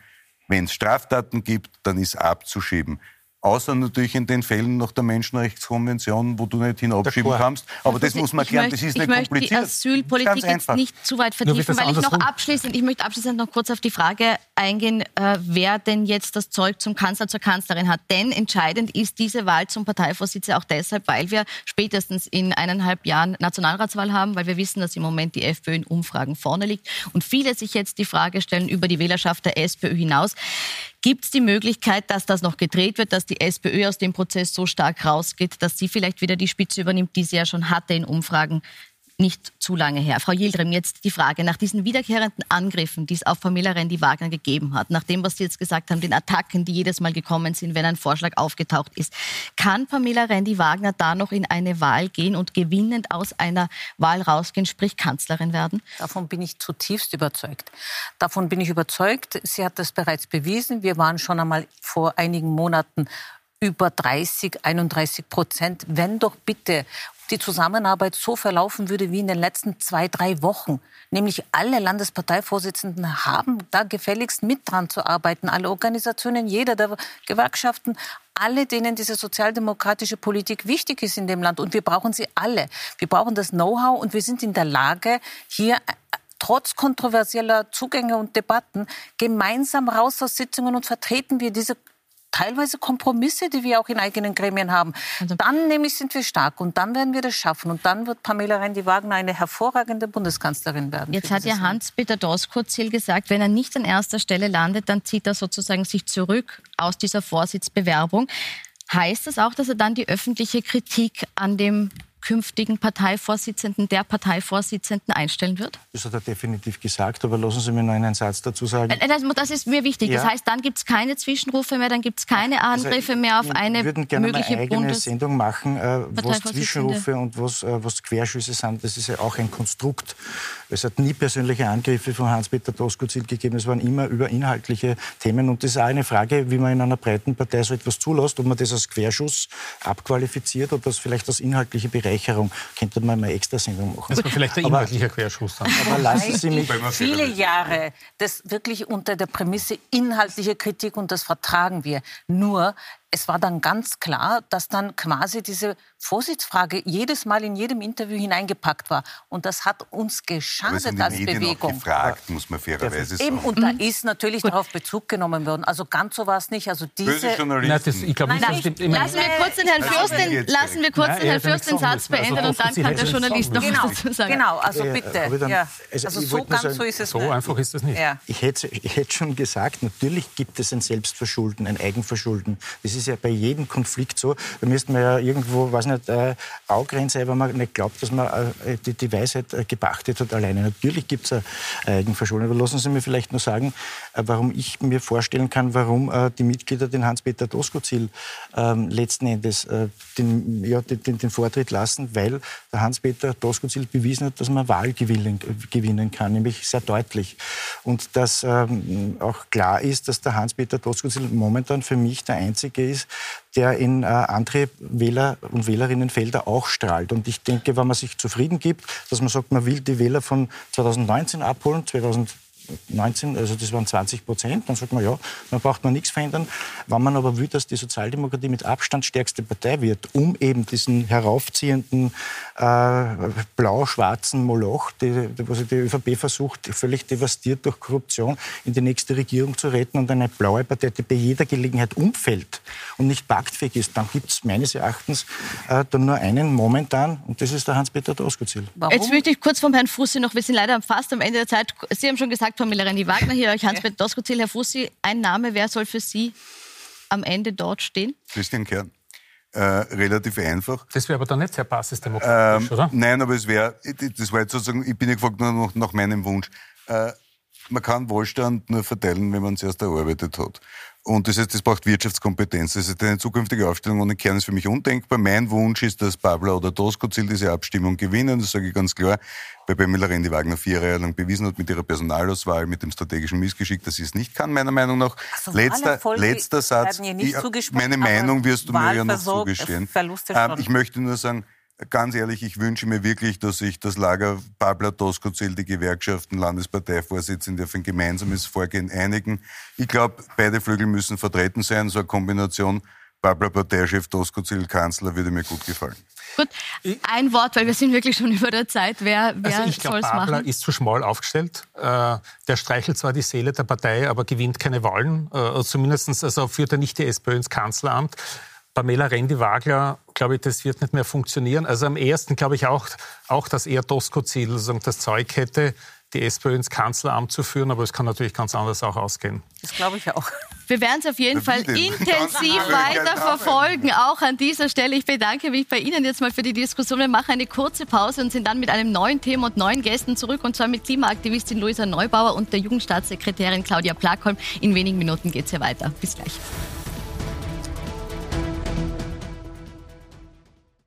wenn es Straftaten gibt, dann ist abzuschieben. Außer natürlich in den Fällen nach der Menschenrechtskonvention, wo du nicht hinabschieben kannst. Aber das muss man klären, das ist nicht kompliziert. Ich möchte die Asylpolitik jetzt nicht zu weit vertiefen, weil ich noch abschließend, ich möchte abschließend noch kurz auf die Frage eingehen, äh, wer denn jetzt das Zeug zum Kanzler, zur Kanzlerin hat. Denn entscheidend ist diese Wahl zum Parteivorsitzenden auch deshalb, weil wir spätestens in eineinhalb Jahren Nationalratswahl haben, weil wir wissen, dass im Moment die FPÖ in Umfragen vorne liegt und viele sich jetzt die Frage stellen über die Wählerschaft der SPÖ hinaus. Gibt es die Möglichkeit, dass das noch gedreht wird, dass die SPÖ aus dem Prozess so stark rausgeht, dass sie vielleicht wieder die Spitze übernimmt, die sie ja schon hatte in Umfragen nicht zu lange her. Frau Yildirim, jetzt die Frage nach diesen wiederkehrenden Angriffen, die es auf Pamela Rendi-Wagner gegeben hat, nach dem, was Sie jetzt gesagt haben, den Attacken, die jedes Mal gekommen sind, wenn ein Vorschlag aufgetaucht ist. Kann Pamela Rendi-Wagner da noch in eine Wahl gehen und gewinnend aus einer Wahl rausgehen, sprich Kanzlerin werden? Davon bin ich zutiefst überzeugt. Davon bin ich überzeugt. Sie hat das bereits bewiesen. Wir waren schon einmal vor einigen Monaten über 30, 31 Prozent. Wenn doch bitte die Zusammenarbeit so verlaufen würde wie in den letzten zwei, drei Wochen. Nämlich alle Landesparteivorsitzenden haben da gefälligst mit dran zu arbeiten. Alle Organisationen, jeder der Gewerkschaften, alle, denen diese sozialdemokratische Politik wichtig ist in dem Land. Und wir brauchen sie alle. Wir brauchen das Know-how und wir sind in der Lage, hier trotz kontroversieller Zugänge und Debatten gemeinsam raus aus Sitzungen und vertreten wir diese teilweise Kompromisse, die wir auch in eigenen Gremien haben. Also dann nämlich sind wir stark und dann werden wir das schaffen und dann wird Pamela Rendi-Wagner eine hervorragende Bundeskanzlerin werden. Jetzt hat ja Hans-Peter Doskozil gesagt, wenn er nicht an erster Stelle landet, dann zieht er sozusagen sich zurück aus dieser Vorsitzbewerbung. Heißt das auch, dass er dann die öffentliche Kritik an dem künftigen Parteivorsitzenden, der Parteivorsitzenden einstellen wird? Das hat er definitiv gesagt, aber lassen Sie mir noch einen Satz dazu sagen. Äh, das ist mir wichtig. Ja. Das heißt, dann gibt es keine Zwischenrufe mehr, dann gibt es keine also Angriffe also, mehr auf eine mögliche Wir würden gerne eine eigene Bundes Sendung machen, äh, was Zwischenrufe und was, äh, was Querschüsse sind. Das ist ja auch ein Konstrukt. Es hat nie persönliche Angriffe von Hans-Peter Doskozil gegeben. Es waren immer über inhaltliche Themen. Und das ist auch eine Frage, wie man in einer breiten Partei so etwas zulässt, ob man das als Querschuss abqualifiziert oder das vielleicht als inhaltliche Bereicherung. Könnte man mal extra Sendung machen. Das war vielleicht ein inhaltlicher Querschuss dann. Aber lassen Sie mich... Viele Jahre das wirklich unter der Prämisse inhaltliche Kritik und das vertragen wir. Nur es war dann ganz klar, dass dann quasi diese Vorsitzfrage jedes Mal in jedem Interview hineingepackt war. Und das hat uns geschadet als Medien Bewegung. Auch gefragt, muss man fairerweise sagen. Eben, und da ist natürlich Gut. darauf Bezug genommen worden. Also ganz so war es nicht. Also diese Böse Journalisten. Nein, das, ich glaube nicht, Nein, dass lassen wir kurz den Herrn Fürst den, lassen wir kurz den Herrn Fürst den Satz beenden also und dann kann der Journalist noch genau, was dazu sagen. Genau, also bitte. Dann, ja. Also, also so ganz sagen, so ist es So nicht. einfach ist es nicht. Ja. Ich, hätte, ich hätte schon gesagt, natürlich gibt es ein Selbstverschulden, ein Eigenverschulden. Das ist ja bei jedem Konflikt so. Da müsste man ja irgendwo, weiß nicht, äh, Augrenzen sein, wenn man nicht glaubt, dass man äh, die, die, Weisheit äh, gepachtet hat alleine. Natürlich gibt es eine Eigenverschuldung. Aber lassen Sie mir vielleicht nur sagen, äh, warum ich mir vorstellen kann, warum äh, die Mitglieder den Hans-Peter Doskozil ähm, letzten Endes äh, den, ja, den, den, Vortritt lassen, weil der Hans-Peter Doskozil bewiesen hat, dass man Wahl gewinnen, gewinnen kann, nämlich sehr deutlich. Und dass ähm, auch klar ist, dass der Hans-Peter Doskozil momentan für mich der Einzige ist, der in äh, andere Wähler- und Wählerinnenfelder auch strahlt. Und ich denke, wenn man sich zufrieden gibt, dass man sagt, man will die Wähler von 2019 abholen, 2020 19, also das waren 20 Prozent, dann sagt man, ja, dann braucht man nichts verändern. Wenn man aber will, dass die Sozialdemokratie mit Abstand stärkste Partei wird, um eben diesen heraufziehenden äh, blau-schwarzen Moloch, die, was die ÖVP versucht, völlig devastiert durch Korruption in die nächste Regierung zu retten und eine blaue Partei, die bei jeder Gelegenheit umfällt und nicht paktfähig ist, dann gibt es meines Erachtens äh, dann nur einen momentan und das ist der Hans-Peter Doskozil. Jetzt möchte ich kurz vom Herrn Fussi noch, wir sind leider fast am Ende der Zeit, Sie haben schon gesagt, Pamela Rendi-Wagner hier, euch Hans-Peter Doskozil, Herr Fussi, ein Name, wer soll für Sie am Ende dort stehen? Christian Kern. Äh, relativ einfach. Das wäre aber dann nicht sehr basisdemokratisch, ähm, oder? Nein, aber es wäre, das war jetzt sozusagen, ich bin ja gefragt nach, nach meinem Wunsch. Äh, man kann Wohlstand nur verteilen, wenn man es erst erarbeitet hat. Und das heißt, das braucht Wirtschaftskompetenz. Das heißt, eine zukünftige Aufstellung ohne Kern ist für mich undenkbar. Mein Wunsch ist, dass Pablo oder Doskozil diese Abstimmung gewinnen. Das sage ich ganz klar, weil Pamela Rendi-Wagner vier Jahre lang bewiesen hat mit ihrer Personalauswahl, mit dem strategischen Missgeschick, dass sie es nicht kann, meiner Meinung nach. Also letzter, letzter Satz. Ich, meine Meinung wirst du mir ja noch zugestehen. Ähm, ich möchte nur sagen, Ganz ehrlich, ich wünsche mir wirklich, dass sich das Lager Pabla Doskozil, die Gewerkschaften, Landesparteivorsitzende auf ein gemeinsames Vorgehen einigen. Ich glaube, beide Flügel müssen vertreten sein. So eine Kombination Pabla Parteichef, Doskozil Kanzler würde mir gut gefallen. Gut, ein Wort, weil wir sind wirklich schon über der Zeit. Wer, wer also ich glaube, Babler ist zu schmal aufgestellt. Äh, der streichelt zwar die Seele der Partei, aber gewinnt keine Wahlen. Äh, zumindest also führt er nicht die SPÖ ins Kanzleramt. Pamela Rendi-Wagner, glaube ich, das wird nicht mehr funktionieren. Also am ersten glaube ich auch, auch dass eher Doskozil das Zeug hätte, die SPÖ ins Kanzleramt zu führen, aber es kann natürlich ganz anders auch ausgehen. Das glaube ich auch. Wir werden es auf jeden Fall intensiv weiter verfolgen, auch an dieser Stelle. Ich bedanke mich bei Ihnen jetzt mal für die Diskussion. Wir machen eine kurze Pause und sind dann mit einem neuen Thema und neuen Gästen zurück, und zwar mit Klimaaktivistin Luisa Neubauer und der Jugendstaatssekretärin Claudia Plakholm. In wenigen Minuten geht es hier weiter. Bis gleich.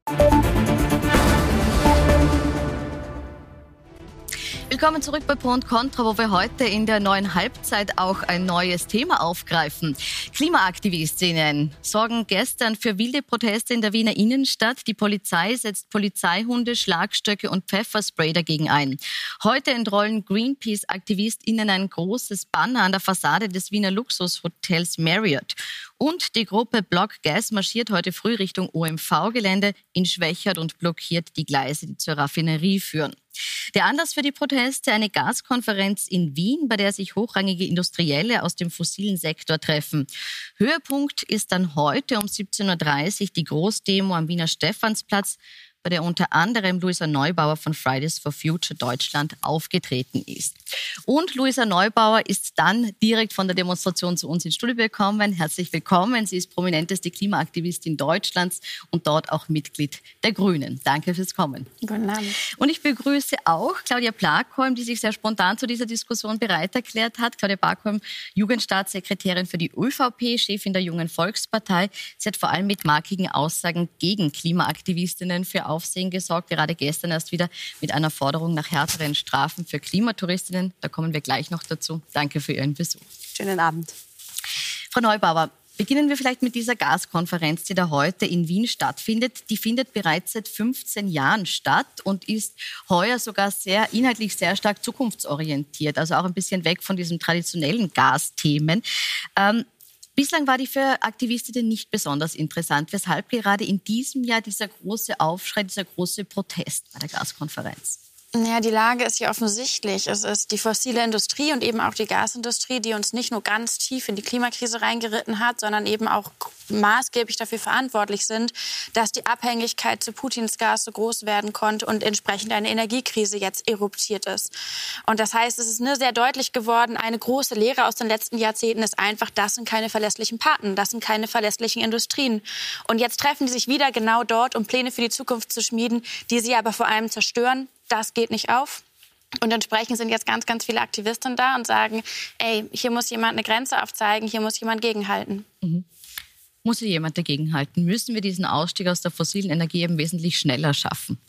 Thank you. Willkommen zurück bei Pro Contra, wo wir heute in der neuen Halbzeit auch ein neues Thema aufgreifen. Klimaaktivistinnen sorgen gestern für wilde Proteste in der Wiener Innenstadt. Die Polizei setzt Polizeihunde, Schlagstöcke und Pfefferspray dagegen ein. Heute entrollen Greenpeace-AktivistInnen ein großes Banner an der Fassade des Wiener Luxushotels Marriott. Und die Gruppe Block Gas marschiert heute früh Richtung OMV-Gelände in Schwächert und blockiert die Gleise, die zur Raffinerie führen. Der Anlass für die Proteste eine Gaskonferenz in Wien, bei der sich hochrangige Industrielle aus dem fossilen Sektor treffen. Höhepunkt ist dann heute um 17.30 Uhr die Großdemo am Wiener Stephansplatz bei der unter anderem Luisa Neubauer von Fridays for Future Deutschland aufgetreten ist. Und Luisa Neubauer ist dann direkt von der Demonstration zu uns ins Studio gekommen. Herzlich willkommen. Sie ist prominenteste Klimaaktivistin Deutschlands und dort auch Mitglied der Grünen. Danke fürs Kommen. Guten Abend. Und ich begrüße auch Claudia Plakholm, die sich sehr spontan zu dieser Diskussion bereit erklärt hat. Claudia Plakholm, Jugendstaatssekretärin für die ÖVP, Chefin der Jungen Volkspartei. Sie hat vor allem mit markigen Aussagen gegen Klimaaktivistinnen für Aufsehen gesorgt. Gerade gestern erst wieder mit einer Forderung nach härteren Strafen für Klimatouristinnen. Da kommen wir gleich noch dazu. Danke für Ihren Besuch. Schönen Abend. Frau Neubauer, Beginnen wir vielleicht mit dieser Gaskonferenz, die da heute in Wien stattfindet. Die findet bereits seit 15 Jahren statt und ist heuer sogar sehr inhaltlich sehr stark zukunftsorientiert, also auch ein bisschen weg von diesen traditionellen Gasthemen. Ähm, Bislang war die für Aktivistinnen nicht besonders interessant. Weshalb gerade in diesem Jahr dieser große Aufschrei, dieser große Protest bei der Gaskonferenz? Ja, die Lage ist ja offensichtlich. Es ist die fossile Industrie und eben auch die Gasindustrie, die uns nicht nur ganz tief in die Klimakrise reingeritten hat, sondern eben auch maßgeblich dafür verantwortlich sind, dass die Abhängigkeit zu Putins Gas so groß werden konnte und entsprechend eine Energiekrise jetzt eruptiert ist. Und das heißt, es ist nur sehr deutlich geworden, eine große Lehre aus den letzten Jahrzehnten ist einfach, das sind keine verlässlichen Paten, das sind keine verlässlichen Industrien. Und jetzt treffen die sich wieder genau dort, um Pläne für die Zukunft zu schmieden, die sie aber vor allem zerstören. Das geht nicht auf. Und entsprechend sind jetzt ganz, ganz viele Aktivisten da und sagen, ey, hier muss jemand eine Grenze aufzeigen, hier muss jemand gegenhalten. Mhm. Muss hier jemand dagegenhalten? Müssen wir diesen Ausstieg aus der fossilen Energie eben wesentlich schneller schaffen?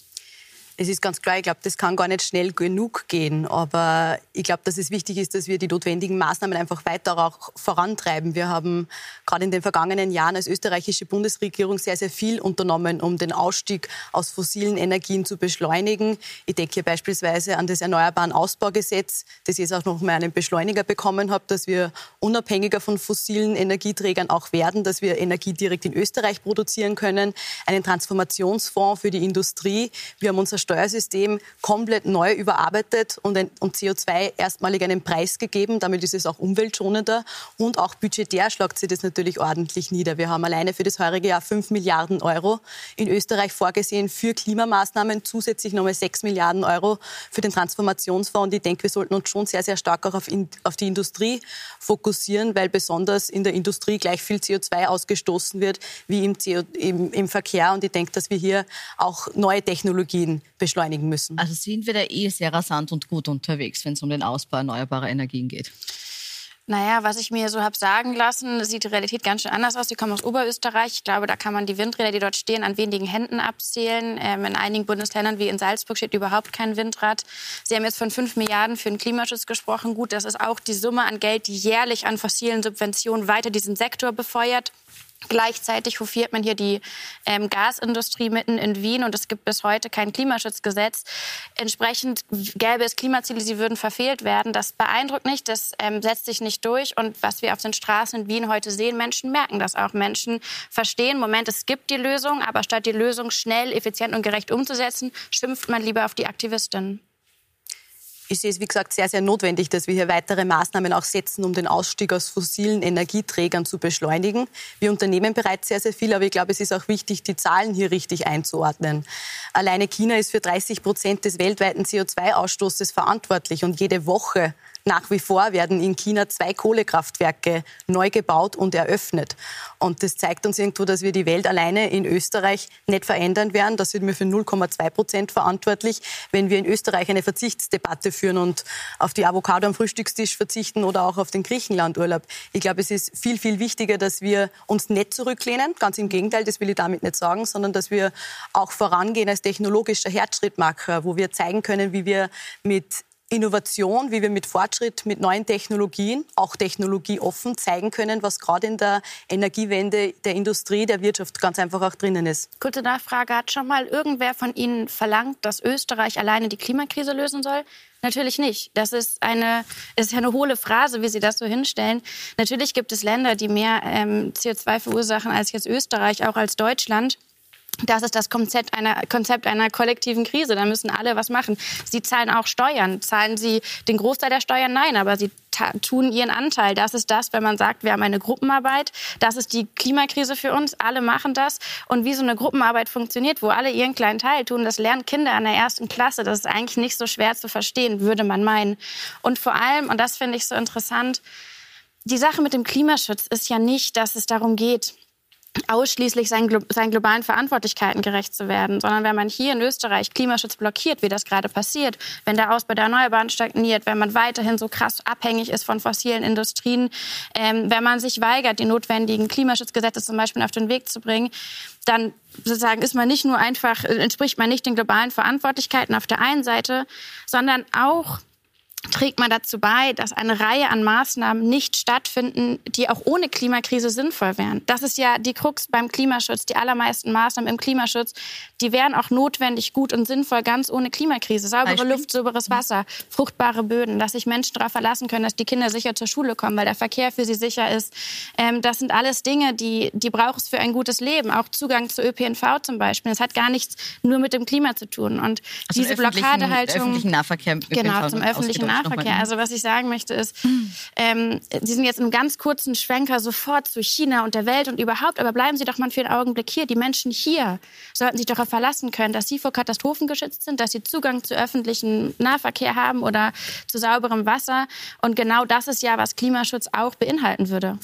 Es ist ganz klar, ich glaube, das kann gar nicht schnell genug gehen. Aber ich glaube, dass es wichtig ist, dass wir die notwendigen Maßnahmen einfach weiter auch vorantreiben. Wir haben gerade in den vergangenen Jahren als österreichische Bundesregierung sehr, sehr viel unternommen, um den Ausstieg aus fossilen Energien zu beschleunigen. Ich denke hier beispielsweise an das Erneuerbaren Ausbaugesetz, das jetzt auch noch mal einen Beschleuniger bekommen hat, dass wir unabhängiger von fossilen Energieträgern auch werden, dass wir Energie direkt in Österreich produzieren können, einen Transformationsfonds für die Industrie. Wir haben unser Steuersystem komplett neu überarbeitet und, ein, und CO2 erstmalig einen Preis gegeben. Damit ist es auch umweltschonender. Und auch budgetär schlagt sich das natürlich ordentlich nieder. Wir haben alleine für das heurige Jahr 5 Milliarden Euro in Österreich vorgesehen für Klimamaßnahmen, zusätzlich nochmal 6 Milliarden Euro für den Transformationsfonds. Und ich denke, wir sollten uns schon sehr, sehr stark auch auf, in, auf die Industrie fokussieren, weil besonders in der Industrie gleich viel CO2 ausgestoßen wird wie im, CO, im, im Verkehr. Und ich denke, dass wir hier auch neue Technologien beschleunigen müssen. Also sind wir da eh sehr rasant und gut unterwegs, wenn es um den Ausbau erneuerbarer Energien geht? Naja, was ich mir so habe sagen lassen, sieht die Realität ganz schön anders aus. Sie kommen aus Oberösterreich. Ich glaube, da kann man die Windräder, die dort stehen, an wenigen Händen abzählen. Ähm, in einigen Bundesländern wie in Salzburg steht überhaupt kein Windrad. Sie haben jetzt von 5 Milliarden für den Klimaschutz gesprochen. Gut, das ist auch die Summe an Geld, die jährlich an fossilen Subventionen weiter diesen Sektor befeuert. Gleichzeitig hofiert man hier die ähm, Gasindustrie mitten in Wien und es gibt bis heute kein Klimaschutzgesetz. Entsprechend gäbe es Klimaziele, sie würden verfehlt werden. Das beeindruckt nicht, das ähm, setzt sich nicht durch. Und was wir auf den Straßen in Wien heute sehen, Menschen merken das auch. Menschen verstehen, Moment, es gibt die Lösung, aber statt die Lösung schnell, effizient und gerecht umzusetzen, schimpft man lieber auf die Aktivistinnen ich sehe es, wie gesagt, sehr, sehr notwendig, dass wir hier weitere Maßnahmen auch setzen, um den Ausstieg aus fossilen Energieträgern zu beschleunigen. Wir unternehmen bereits sehr, sehr viel, aber ich glaube, es ist auch wichtig, die Zahlen hier richtig einzuordnen. Alleine China ist für 30 Prozent des weltweiten CO2-Ausstoßes verantwortlich und jede Woche nach wie vor werden in China zwei Kohlekraftwerke neu gebaut und eröffnet. Und das zeigt uns irgendwo, dass wir die Welt alleine in Österreich nicht verändern werden. Das sind wir für 0,2 Prozent verantwortlich. Wenn wir in Österreich eine Verzichtsdebatte führen und auf die Avocado am Frühstückstisch verzichten oder auch auf den Griechenlandurlaub. Ich glaube, es ist viel, viel wichtiger, dass wir uns nicht zurücklehnen. Ganz im Gegenteil, das will ich damit nicht sagen, sondern dass wir auch vorangehen als technologischer Herzschrittmacher, wo wir zeigen können, wie wir mit Innovation, wie wir mit Fortschritt, mit neuen Technologien, auch technologieoffen zeigen können, was gerade in der Energiewende der Industrie, der Wirtschaft ganz einfach auch drinnen ist. Kurze Nachfrage, hat schon mal irgendwer von Ihnen verlangt, dass Österreich alleine die Klimakrise lösen soll? Natürlich nicht. Das ist eine, ist eine hohle Phrase, wie Sie das so hinstellen. Natürlich gibt es Länder, die mehr ähm, CO2 verursachen als jetzt Österreich, auch als Deutschland. Das ist das Konzept einer, Konzept einer kollektiven Krise. Da müssen alle was machen. Sie zahlen auch Steuern. Zahlen Sie den Großteil der Steuern? Nein, aber sie tun ihren Anteil. Das ist das, wenn man sagt, wir haben eine Gruppenarbeit. Das ist die Klimakrise für uns. Alle machen das. Und wie so eine Gruppenarbeit funktioniert, wo alle ihren kleinen Teil tun, das lernen Kinder an der ersten Klasse. Das ist eigentlich nicht so schwer zu verstehen, würde man meinen. Und vor allem, und das finde ich so interessant, die Sache mit dem Klimaschutz ist ja nicht, dass es darum geht, ausschließlich seinen, seinen globalen Verantwortlichkeiten gerecht zu werden, sondern wenn man hier in Österreich Klimaschutz blockiert, wie das gerade passiert, wenn der Ausbau der Erneuerbaren stagniert, wenn man weiterhin so krass abhängig ist von fossilen Industrien, ähm, wenn man sich weigert, die notwendigen Klimaschutzgesetze zum Beispiel auf den Weg zu bringen, dann sozusagen ist man nicht nur einfach, entspricht man nicht den globalen Verantwortlichkeiten auf der einen Seite, sondern auch trägt man dazu bei, dass eine Reihe an Maßnahmen nicht stattfinden, die auch ohne Klimakrise sinnvoll wären. Das ist ja die Krux beim Klimaschutz. Die allermeisten Maßnahmen im Klimaschutz, die wären auch notwendig, gut und sinnvoll, ganz ohne Klimakrise. Saubere Beispiel? Luft, sauberes Wasser, fruchtbare Böden, dass sich Menschen darauf verlassen können, dass die Kinder sicher zur Schule kommen, weil der Verkehr für sie sicher ist. Ähm, das sind alles Dinge, die, die braucht es für ein gutes Leben. Auch Zugang zu ÖPNV zum Beispiel. Das hat gar nichts nur mit dem Klima zu tun. Und also diese Blockadehaltung. Öffentlichen Nahverkehr. Genau, zum öffentlichen Nahverkehr. Also was ich sagen möchte ist, ähm, Sie sind jetzt im ganz kurzen Schwenker sofort zu China und der Welt und überhaupt, aber bleiben Sie doch mal für einen Augenblick hier. Die Menschen hier sollten sich darauf verlassen können, dass sie vor Katastrophen geschützt sind, dass sie Zugang zu öffentlichem Nahverkehr haben oder zu sauberem Wasser. Und genau das ist ja, was Klimaschutz auch beinhalten würde.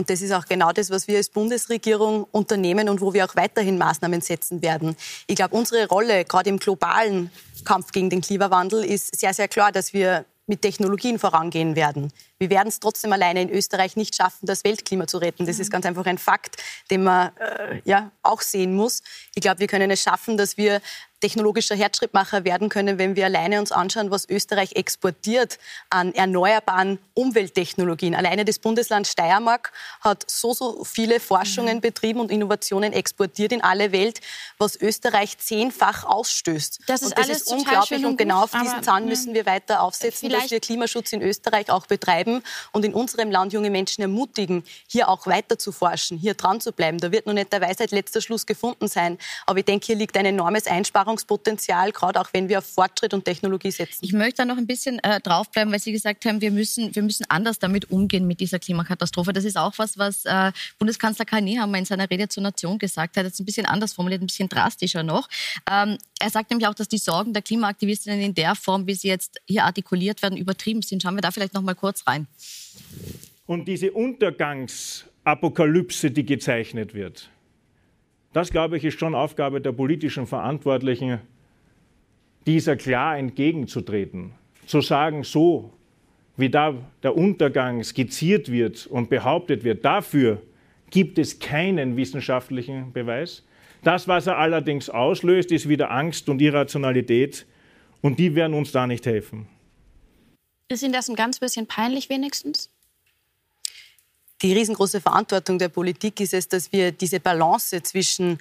Und das ist auch genau das, was wir als Bundesregierung unternehmen und wo wir auch weiterhin Maßnahmen setzen werden. Ich glaube, unsere Rolle, gerade im globalen Kampf gegen den Klimawandel, ist sehr, sehr klar, dass wir mit Technologien vorangehen werden. Wir werden es trotzdem alleine in Österreich nicht schaffen, das Weltklima zu retten. Das ist ganz einfach ein Fakt, den man äh, ja auch sehen muss. Ich glaube, wir können es schaffen, dass wir technologischer Herzschrittmacher werden können, wenn wir alleine uns anschauen, was Österreich exportiert an erneuerbaren Umwelttechnologien. Alleine das Bundesland Steiermark hat so, so viele Forschungen mhm. betrieben und Innovationen exportiert in alle Welt, was Österreich zehnfach ausstößt. Das ist, und das alles ist unglaublich und genau auf diesen Zahn müssen wir weiter aufsetzen, dass wir Klimaschutz in Österreich auch betreiben und in unserem Land junge Menschen ermutigen, hier auch weiter zu forschen, hier dran zu bleiben. Da wird noch nicht der Weisheit letzter Schluss gefunden sein. Aber ich denke, hier liegt ein enormes Einsparungs Einsparungspotenzial, gerade auch wenn wir auf Fortschritt und Technologie setzen. Ich möchte da noch ein bisschen äh, draufbleiben, weil Sie gesagt haben, wir müssen, wir müssen anders damit umgehen mit dieser Klimakatastrophe. Das ist auch was, was äh, Bundeskanzler Karl Nehammer in seiner Rede zur Nation gesagt hat. Jetzt ein bisschen anders formuliert, ein bisschen drastischer noch. Ähm, er sagt nämlich auch, dass die Sorgen der Klimaaktivistinnen in der Form, wie sie jetzt hier artikuliert werden, übertrieben sind. Schauen wir da vielleicht noch mal kurz rein. Und diese Untergangsapokalypse, die gezeichnet wird, das, glaube ich, ist schon Aufgabe der politischen Verantwortlichen, dieser klar entgegenzutreten. Zu sagen, so wie da der Untergang skizziert wird und behauptet wird, dafür gibt es keinen wissenschaftlichen Beweis. Das, was er allerdings auslöst, ist wieder Angst und Irrationalität und die werden uns da nicht helfen. Ist Ihnen das ein ganz bisschen peinlich wenigstens? die riesengroße Verantwortung der Politik ist es, dass wir diese Balance zwischen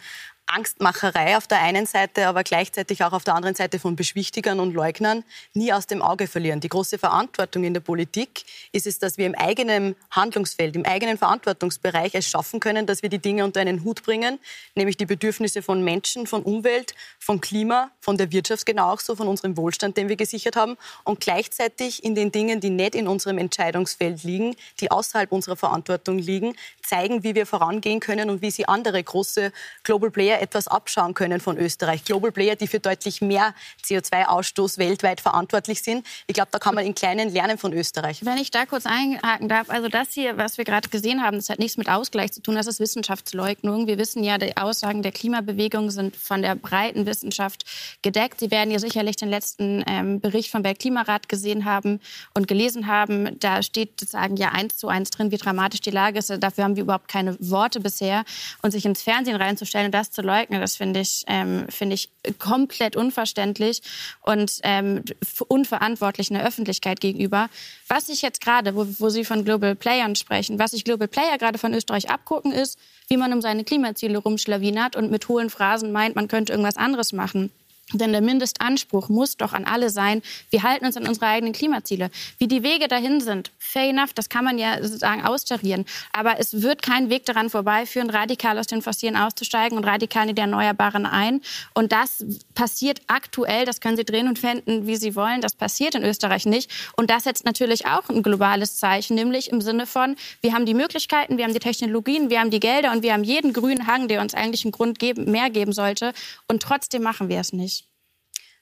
Angstmacherei auf der einen Seite, aber gleichzeitig auch auf der anderen Seite von Beschwichtigern und Leugnern nie aus dem Auge verlieren. Die große Verantwortung in der Politik ist es, dass wir im eigenen Handlungsfeld, im eigenen Verantwortungsbereich es schaffen können, dass wir die Dinge unter einen Hut bringen, nämlich die Bedürfnisse von Menschen, von Umwelt, von Klima, von der Wirtschaft genau auch so, von unserem Wohlstand, den wir gesichert haben und gleichzeitig in den Dingen, die nicht in unserem Entscheidungsfeld liegen, die außerhalb unserer Verantwortung liegen, zeigen, wie wir vorangehen können und wie sie andere große Global Player etwas abschauen können von Österreich. Global Player, die für deutlich mehr CO2-Ausstoß weltweit verantwortlich sind. Ich glaube, da kann man in Kleinen lernen von Österreich. Wenn ich da kurz einhaken darf, also das hier, was wir gerade gesehen haben, das hat nichts mit Ausgleich zu tun, das ist Wissenschaftsleugnung. Wir wissen ja, die Aussagen der Klimabewegung sind von der breiten Wissenschaft gedeckt. Sie werden ja sicherlich den letzten ähm, Bericht vom Weltklimarat gesehen haben und gelesen haben. Da steht sozusagen ja eins zu eins drin, wie dramatisch die Lage ist. Dafür haben wir überhaupt keine Worte bisher. Und sich ins Fernsehen reinzustellen und das zu leugnen, das finde ich, ähm, finde ich komplett unverständlich und ähm, unverantwortlich in der Öffentlichkeit gegenüber. Was ich jetzt gerade, wo, wo Sie von Global Playern sprechen, was sich Global Player gerade von Österreich abgucken, ist, wie man um seine Klimaziele rumschlawinert und mit hohlen Phrasen meint, man könnte irgendwas anderes machen. Denn der Mindestanspruch muss doch an alle sein, wir halten uns an unsere eigenen Klimaziele. Wie die Wege dahin sind, fair enough, das kann man ja sozusagen austarieren. Aber es wird kein Weg daran vorbeiführen, radikal aus den Fossilen auszusteigen und radikal in die Erneuerbaren ein. Und das passiert aktuell, das können Sie drehen und wenden, wie Sie wollen, das passiert in Österreich nicht. Und das setzt natürlich auch ein globales Zeichen, nämlich im Sinne von, wir haben die Möglichkeiten, wir haben die Technologien, wir haben die Gelder und wir haben jeden grünen Hang, der uns eigentlich einen Grund geben, mehr geben sollte. Und trotzdem machen wir es nicht.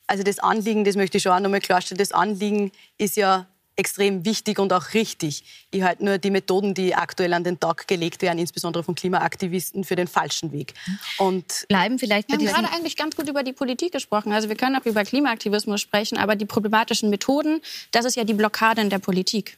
Also das Anliegen, das möchte ich schon auch nochmal klarstellen, das Anliegen ist ja extrem wichtig und auch richtig. Ich halte nur die Methoden, die aktuell an den Tag gelegt werden, insbesondere von Klimaaktivisten, für den falschen Weg. Und bleiben vielleicht. Wir haben gerade eigentlich ganz gut über die Politik gesprochen. Also wir können auch über Klimaaktivismus sprechen, aber die problematischen Methoden, das ist ja die Blockade in der Politik.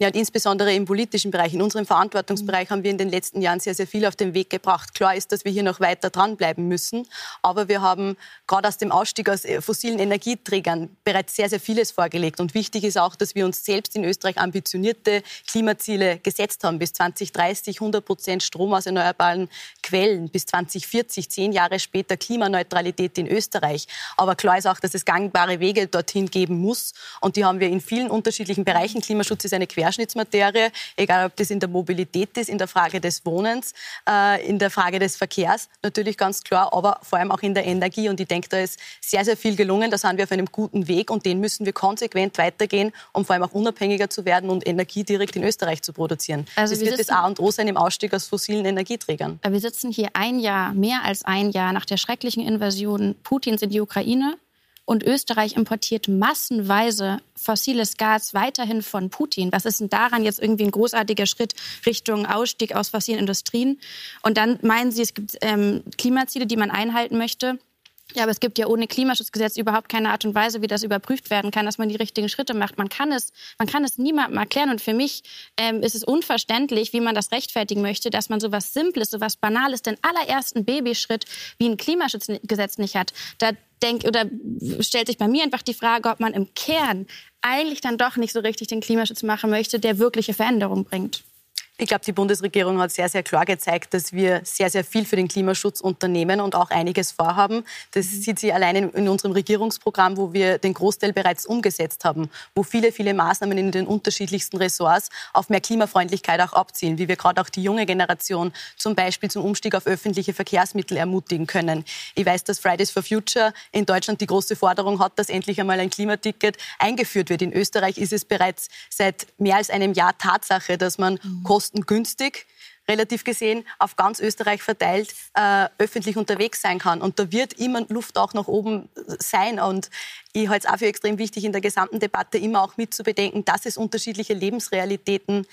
Ja, und insbesondere im politischen Bereich, in unserem Verantwortungsbereich haben wir in den letzten Jahren sehr, sehr viel auf den Weg gebracht. Klar ist, dass wir hier noch weiter dranbleiben müssen, aber wir haben gerade aus dem Ausstieg aus äh, fossilen Energieträgern bereits sehr, sehr vieles vorgelegt. Und wichtig ist auch, dass wir uns selbst in Österreich ambitionierte Klimaziele gesetzt haben. Bis 2030 100 Prozent Strom aus erneuerbaren Quellen, bis 2040, zehn Jahre später Klimaneutralität in Österreich. Aber klar ist auch, dass es gangbare Wege dorthin geben muss. Und die haben wir in vielen unterschiedlichen Bereichen. Klimaschutz ist eine Quer Querschnittsmaterie, egal ob das in der Mobilität ist, in der Frage des Wohnens, äh, in der Frage des Verkehrs, natürlich ganz klar, aber vor allem auch in der Energie. Und ich denke, da ist sehr, sehr viel gelungen. Da sind wir auf einem guten Weg und den müssen wir konsequent weitergehen, um vor allem auch unabhängiger zu werden und Energie direkt in Österreich zu produzieren. Also das wird das A und O sein im Ausstieg aus fossilen Energieträgern. Wir sitzen hier ein Jahr, mehr als ein Jahr nach der schrecklichen Invasion Putins in die Ukraine und Österreich importiert massenweise fossiles Gas weiterhin von Putin. Was ist denn daran jetzt irgendwie ein großartiger Schritt Richtung Ausstieg aus fossilen Industrien? Und dann meinen Sie, es gibt ähm, Klimaziele, die man einhalten möchte. Ja, aber es gibt ja ohne Klimaschutzgesetz überhaupt keine Art und Weise, wie das überprüft werden kann, dass man die richtigen Schritte macht. Man kann es, man kann es niemandem erklären. Und für mich ähm, ist es unverständlich, wie man das rechtfertigen möchte, dass man so was Simples, so was Banales, den allerersten Babyschritt wie ein Klimaschutzgesetz nicht hat. Da denk, oder stellt sich bei mir einfach die Frage, ob man im Kern eigentlich dann doch nicht so richtig den Klimaschutz machen möchte, der wirkliche Veränderung bringt. Ich glaube, die Bundesregierung hat sehr, sehr klar gezeigt, dass wir sehr, sehr viel für den Klimaschutz unternehmen und auch einiges vorhaben. Das mhm. sieht sie allein in, in, unserem Regierungsprogramm, wo wir den Großteil bereits umgesetzt haben, wo viele, viele Maßnahmen in den unterschiedlichsten Ressorts auf mehr Klimafreundlichkeit auch abzielen, wie wir gerade auch die junge Generation zum Beispiel zum Umstieg auf öffentliche Verkehrsmittel ermutigen können. Ich weiß, dass Fridays for Future in Deutschland die große Forderung hat, dass endlich einmal ein Klimaticket eingeführt wird. In Österreich ist es bereits seit mehr als einem Jahr Tatsache, dass man mhm kostengünstig relativ gesehen auf ganz Österreich verteilt äh, öffentlich unterwegs sein kann. Und da wird immer Luft auch nach oben sein. Und ich halte es auch für extrem wichtig, in der gesamten Debatte immer auch mitzubedenken, dass es unterschiedliche Lebensrealitäten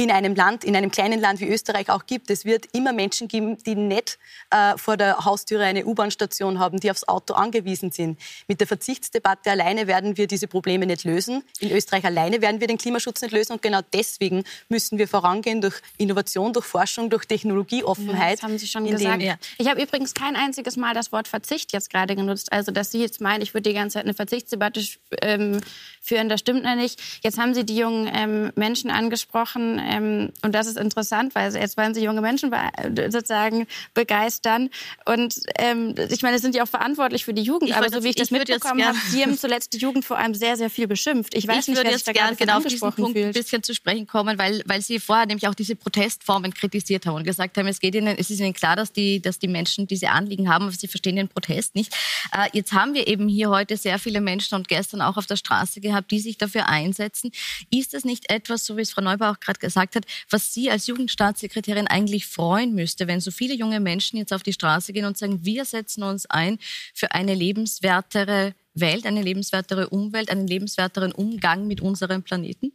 in einem Land, in einem kleinen Land wie Österreich auch gibt. Es wird immer Menschen geben, die nicht äh, vor der Haustüre eine U-Bahn-Station haben, die aufs Auto angewiesen sind. Mit der Verzichtsdebatte alleine werden wir diese Probleme nicht lösen. In Österreich alleine werden wir den Klimaschutz nicht lösen. Und genau deswegen müssen wir vorangehen durch Innovation, durch Forschung, durch Technologieoffenheit. das haben Sie schon gesagt. Ja. Ich habe übrigens kein einziges Mal das Wort Verzicht jetzt gerade genutzt. Also, dass Sie jetzt meinen, ich würde die ganze Zeit eine Verzichtsdebatte ähm, führen, das stimmt nicht. Jetzt haben Sie die jungen ähm, Menschen angesprochen, ähm, und das ist interessant, weil jetzt wollen sie junge Menschen sozusagen begeistern. Und ähm, ich meine, sie sind ja auch verantwortlich für die Jugend. Ich aber so wie ich das mitbekommen habe, Sie haben zuletzt die Jugend vor allem sehr, sehr viel beschimpft. Ich weiß ich nicht, sich da gerne genau auf diesen Punkt ein bisschen zu sprechen kommen, weil, weil Sie vorher nämlich auch diese Protestformen kritisiert haben und gesagt haben, es geht Ihnen, es ist Ihnen klar, dass die, dass die Menschen diese Anliegen haben, aber Sie verstehen den Protest nicht. Äh, jetzt haben wir eben hier heute sehr viele Menschen und gestern auch auf der Straße gehabt, die sich dafür einsetzen. Ist das nicht etwas, so wie es Frau Neubauer auch gerade gesagt gesagt hat, was sie als Jugendstaatssekretärin eigentlich freuen müsste, wenn so viele junge Menschen jetzt auf die Straße gehen und sagen, wir setzen uns ein für eine lebenswertere Welt, eine lebenswertere Umwelt, einen lebenswerteren Umgang mit unserem Planeten?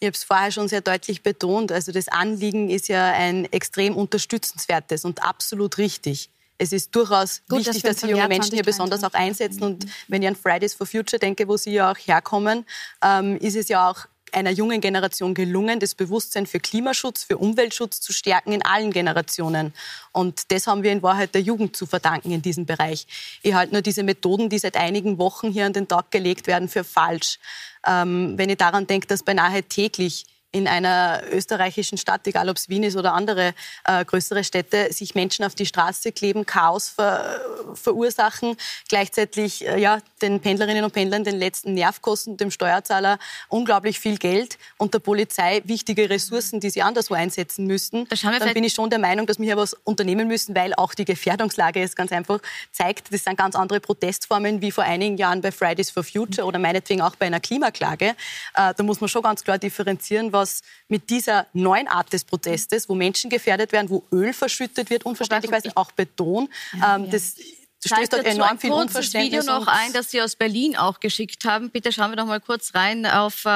Ich habe es vorher schon sehr deutlich betont. Also das Anliegen ist ja ein extrem unterstützenswertes und absolut richtig. Es ist durchaus Gut, wichtig, dass, dass die jungen Menschen hier besonders auch einsetzen. Und wenn ich an Fridays for Future denke, wo Sie ja auch herkommen, ähm, ist es ja auch einer jungen Generation gelungen, das Bewusstsein für Klimaschutz, für Umweltschutz zu stärken in allen Generationen. Und das haben wir in Wahrheit der Jugend zu verdanken in diesem Bereich. Ich halte nur diese Methoden, die seit einigen Wochen hier an den Tag gelegt werden, für falsch. Ähm, wenn ich daran denke, dass beinahe täglich in einer österreichischen Stadt, egal ob es Wien ist oder andere äh, größere Städte, sich Menschen auf die Straße kleben, Chaos ver, verursachen, gleichzeitig äh, ja, den Pendlerinnen und Pendlern den letzten Nerv kosten, dem Steuerzahler unglaublich viel Geld und der Polizei wichtige Ressourcen, die sie anderswo einsetzen müssten, dann bin ich schon der Meinung, dass wir hier was unternehmen müssen, weil auch die Gefährdungslage ist ganz einfach zeigt, das sind ganz andere Protestformen wie vor einigen Jahren bei Fridays for Future oder meinetwegen auch bei einer Klimaklage. Äh, da muss man schon ganz klar differenzieren, was mit dieser neuen Art des Protestes, wo Menschen gefährdet werden, wo Öl verschüttet wird, unverständlicherweise auch Beton, ähm, das stößt dort enorm viel Unverständnis. Video noch ein, das Sie aus Berlin auch geschickt haben. Bitte schauen wir noch mal kurz rein auf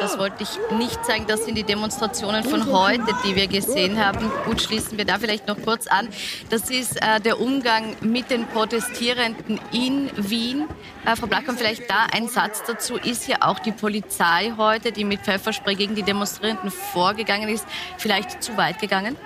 das wollte ich nicht zeigen. Das sind die Demonstrationen von heute, die wir gesehen haben. Gut, schließen wir da vielleicht noch kurz an. Das ist äh, der Umgang mit den Protestierenden in Wien. Äh, Frau Blackmann, vielleicht da ein Satz dazu. Ist ja auch die Polizei heute, die mit Pfefferspray gegen die Demonstrierenden vorgegangen ist, vielleicht zu weit gegangen?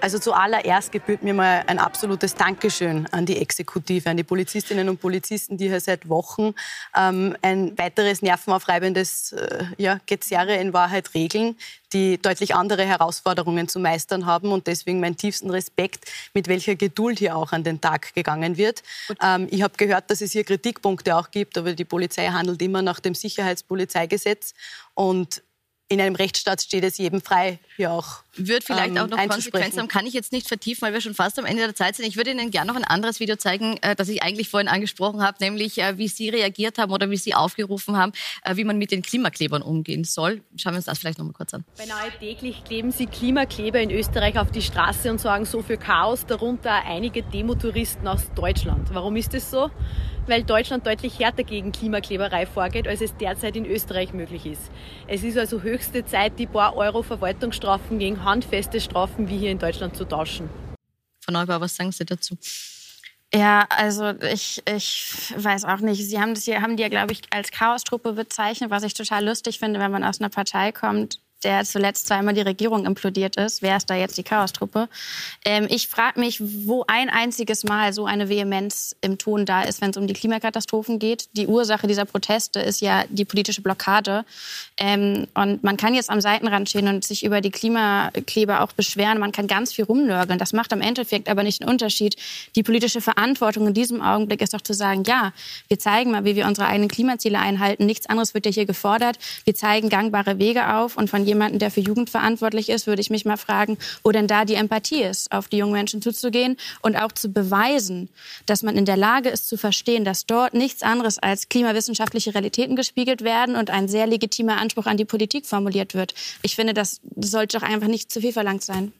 Also zuallererst gebührt mir mal ein absolutes Dankeschön an die Exekutive, an die Polizistinnen und Polizisten, die hier seit Wochen ähm, ein weiteres nervenaufreibendes äh, ja, Gezerre in Wahrheit regeln, die deutlich andere Herausforderungen zu meistern haben und deswegen meinen tiefsten Respekt, mit welcher Geduld hier auch an den Tag gegangen wird. Ähm, ich habe gehört, dass es hier Kritikpunkte auch gibt, aber die Polizei handelt immer nach dem Sicherheitspolizeigesetz und in einem Rechtsstaat steht es jedem frei, hier auch Wird vielleicht ähm, auch noch Konsequenzen haben, kann ich jetzt nicht vertiefen, weil wir schon fast am Ende der Zeit sind. Ich würde Ihnen gerne noch ein anderes Video zeigen, äh, das ich eigentlich vorhin angesprochen habe, nämlich äh, wie Sie reagiert haben oder wie Sie aufgerufen haben, äh, wie man mit den Klimaklebern umgehen soll. Schauen wir uns das vielleicht noch mal kurz an. Beinahe täglich kleben Sie Klimakleber in Österreich auf die Straße und sorgen so für Chaos, darunter einige Demotouristen aus Deutschland. Warum ist das so? weil Deutschland deutlich härter gegen Klimakleberei vorgeht, als es derzeit in Österreich möglich ist. Es ist also höchst höchste Zeit, die paar Euro Verwaltungsstrafen gegen handfeste Strafen wie hier in Deutschland zu tauschen. Frau Neubauer, was sagen Sie dazu? Ja, also ich, ich weiß auch nicht. Sie haben das hier, haben die ja, glaube ich, als Chaostruppe bezeichnet, was ich total lustig finde, wenn man aus einer Partei kommt, der zuletzt zweimal die Regierung implodiert ist. Wer ist da jetzt die Chaostruppe? Ähm, ich frage mich, wo ein einziges Mal so eine Vehemenz im Ton da ist, wenn es um die Klimakatastrophen geht. Die Ursache dieser Proteste ist ja die politische Blockade. Ähm, und man kann jetzt am Seitenrand stehen und sich über die Klimakleber auch beschweren. Man kann ganz viel rumnörgeln. Das macht am Endeffekt aber nicht einen Unterschied. Die politische Verantwortung in diesem Augenblick ist doch zu sagen, ja, wir zeigen mal, wie wir unsere eigenen Klimaziele einhalten. Nichts anderes wird ja hier gefordert. Wir zeigen gangbare Wege auf und von jemanden, der für Jugend verantwortlich ist, würde ich mich mal fragen, wo denn da die Empathie ist, auf die jungen Menschen zuzugehen und auch zu beweisen, dass man in der Lage ist zu verstehen, dass dort nichts anderes als klimawissenschaftliche Realitäten gespiegelt werden und ein sehr legitimer Anspruch an die Politik formuliert wird. Ich finde, das sollte doch einfach nicht zu viel verlangt sein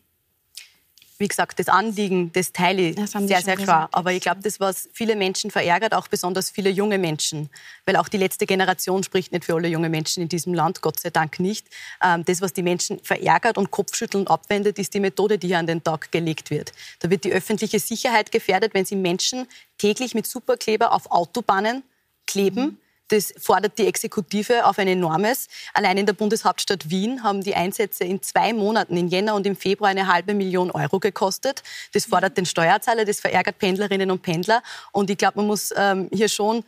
wie gesagt, das Anliegen, das teile ich das sehr, sehr klar. Aber ich glaube, das, was viele Menschen verärgert, auch besonders viele junge Menschen, weil auch die letzte Generation spricht nicht für alle junge Menschen in diesem Land, Gott sei Dank nicht. Ähm, das, was die Menschen verärgert und kopfschüttelnd abwendet, ist die Methode, die hier an den Tag gelegt wird. Da wird die öffentliche Sicherheit gefährdet, wenn sie Menschen täglich mit Superkleber auf Autobahnen kleben. Mhm das fordert die Exekutive auf ein enormes. Allein in der Bundeshauptstadt Wien haben die Einsätze in zwei Monaten, im Jänner und im Februar, eine halbe Million Euro gekostet. Das fordert den Steuerzahler, das verärgert Pendlerinnen und Pendler. Und ich glaube, man muss ähm, hier schon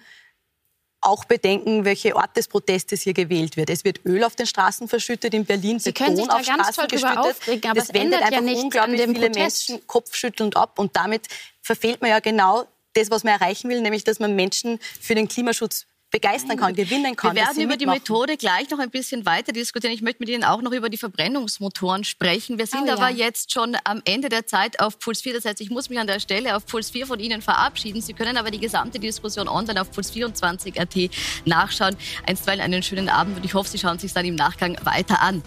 auch bedenken, welche Art des Protestes hier gewählt wird. Es wird Öl auf den Straßen verschüttet, in Berlin Sie Beton können sich da ganz toll geschüttet. Aufregen, aber das wendet einfach ja unglaublich viele Protest. Menschen kopfschüttelnd ab und damit verfehlt man ja genau das, was man erreichen will, nämlich dass man Menschen für den Klimaschutz begeistern kann, gewinnen kann. Wir werden über die Methode gleich noch ein bisschen weiter diskutieren. Ich möchte mit Ihnen auch noch über die Verbrennungsmotoren sprechen. Wir sind oh, aber ja. jetzt schon am Ende der Zeit auf Puls 4. Das heißt, ich muss mich an der Stelle auf Puls 4 von Ihnen verabschieden. Sie können aber die gesamte Diskussion online auf puls24.at nachschauen. Einstweilen einen schönen Abend und ich hoffe, Sie schauen sich dann im Nachgang weiter an.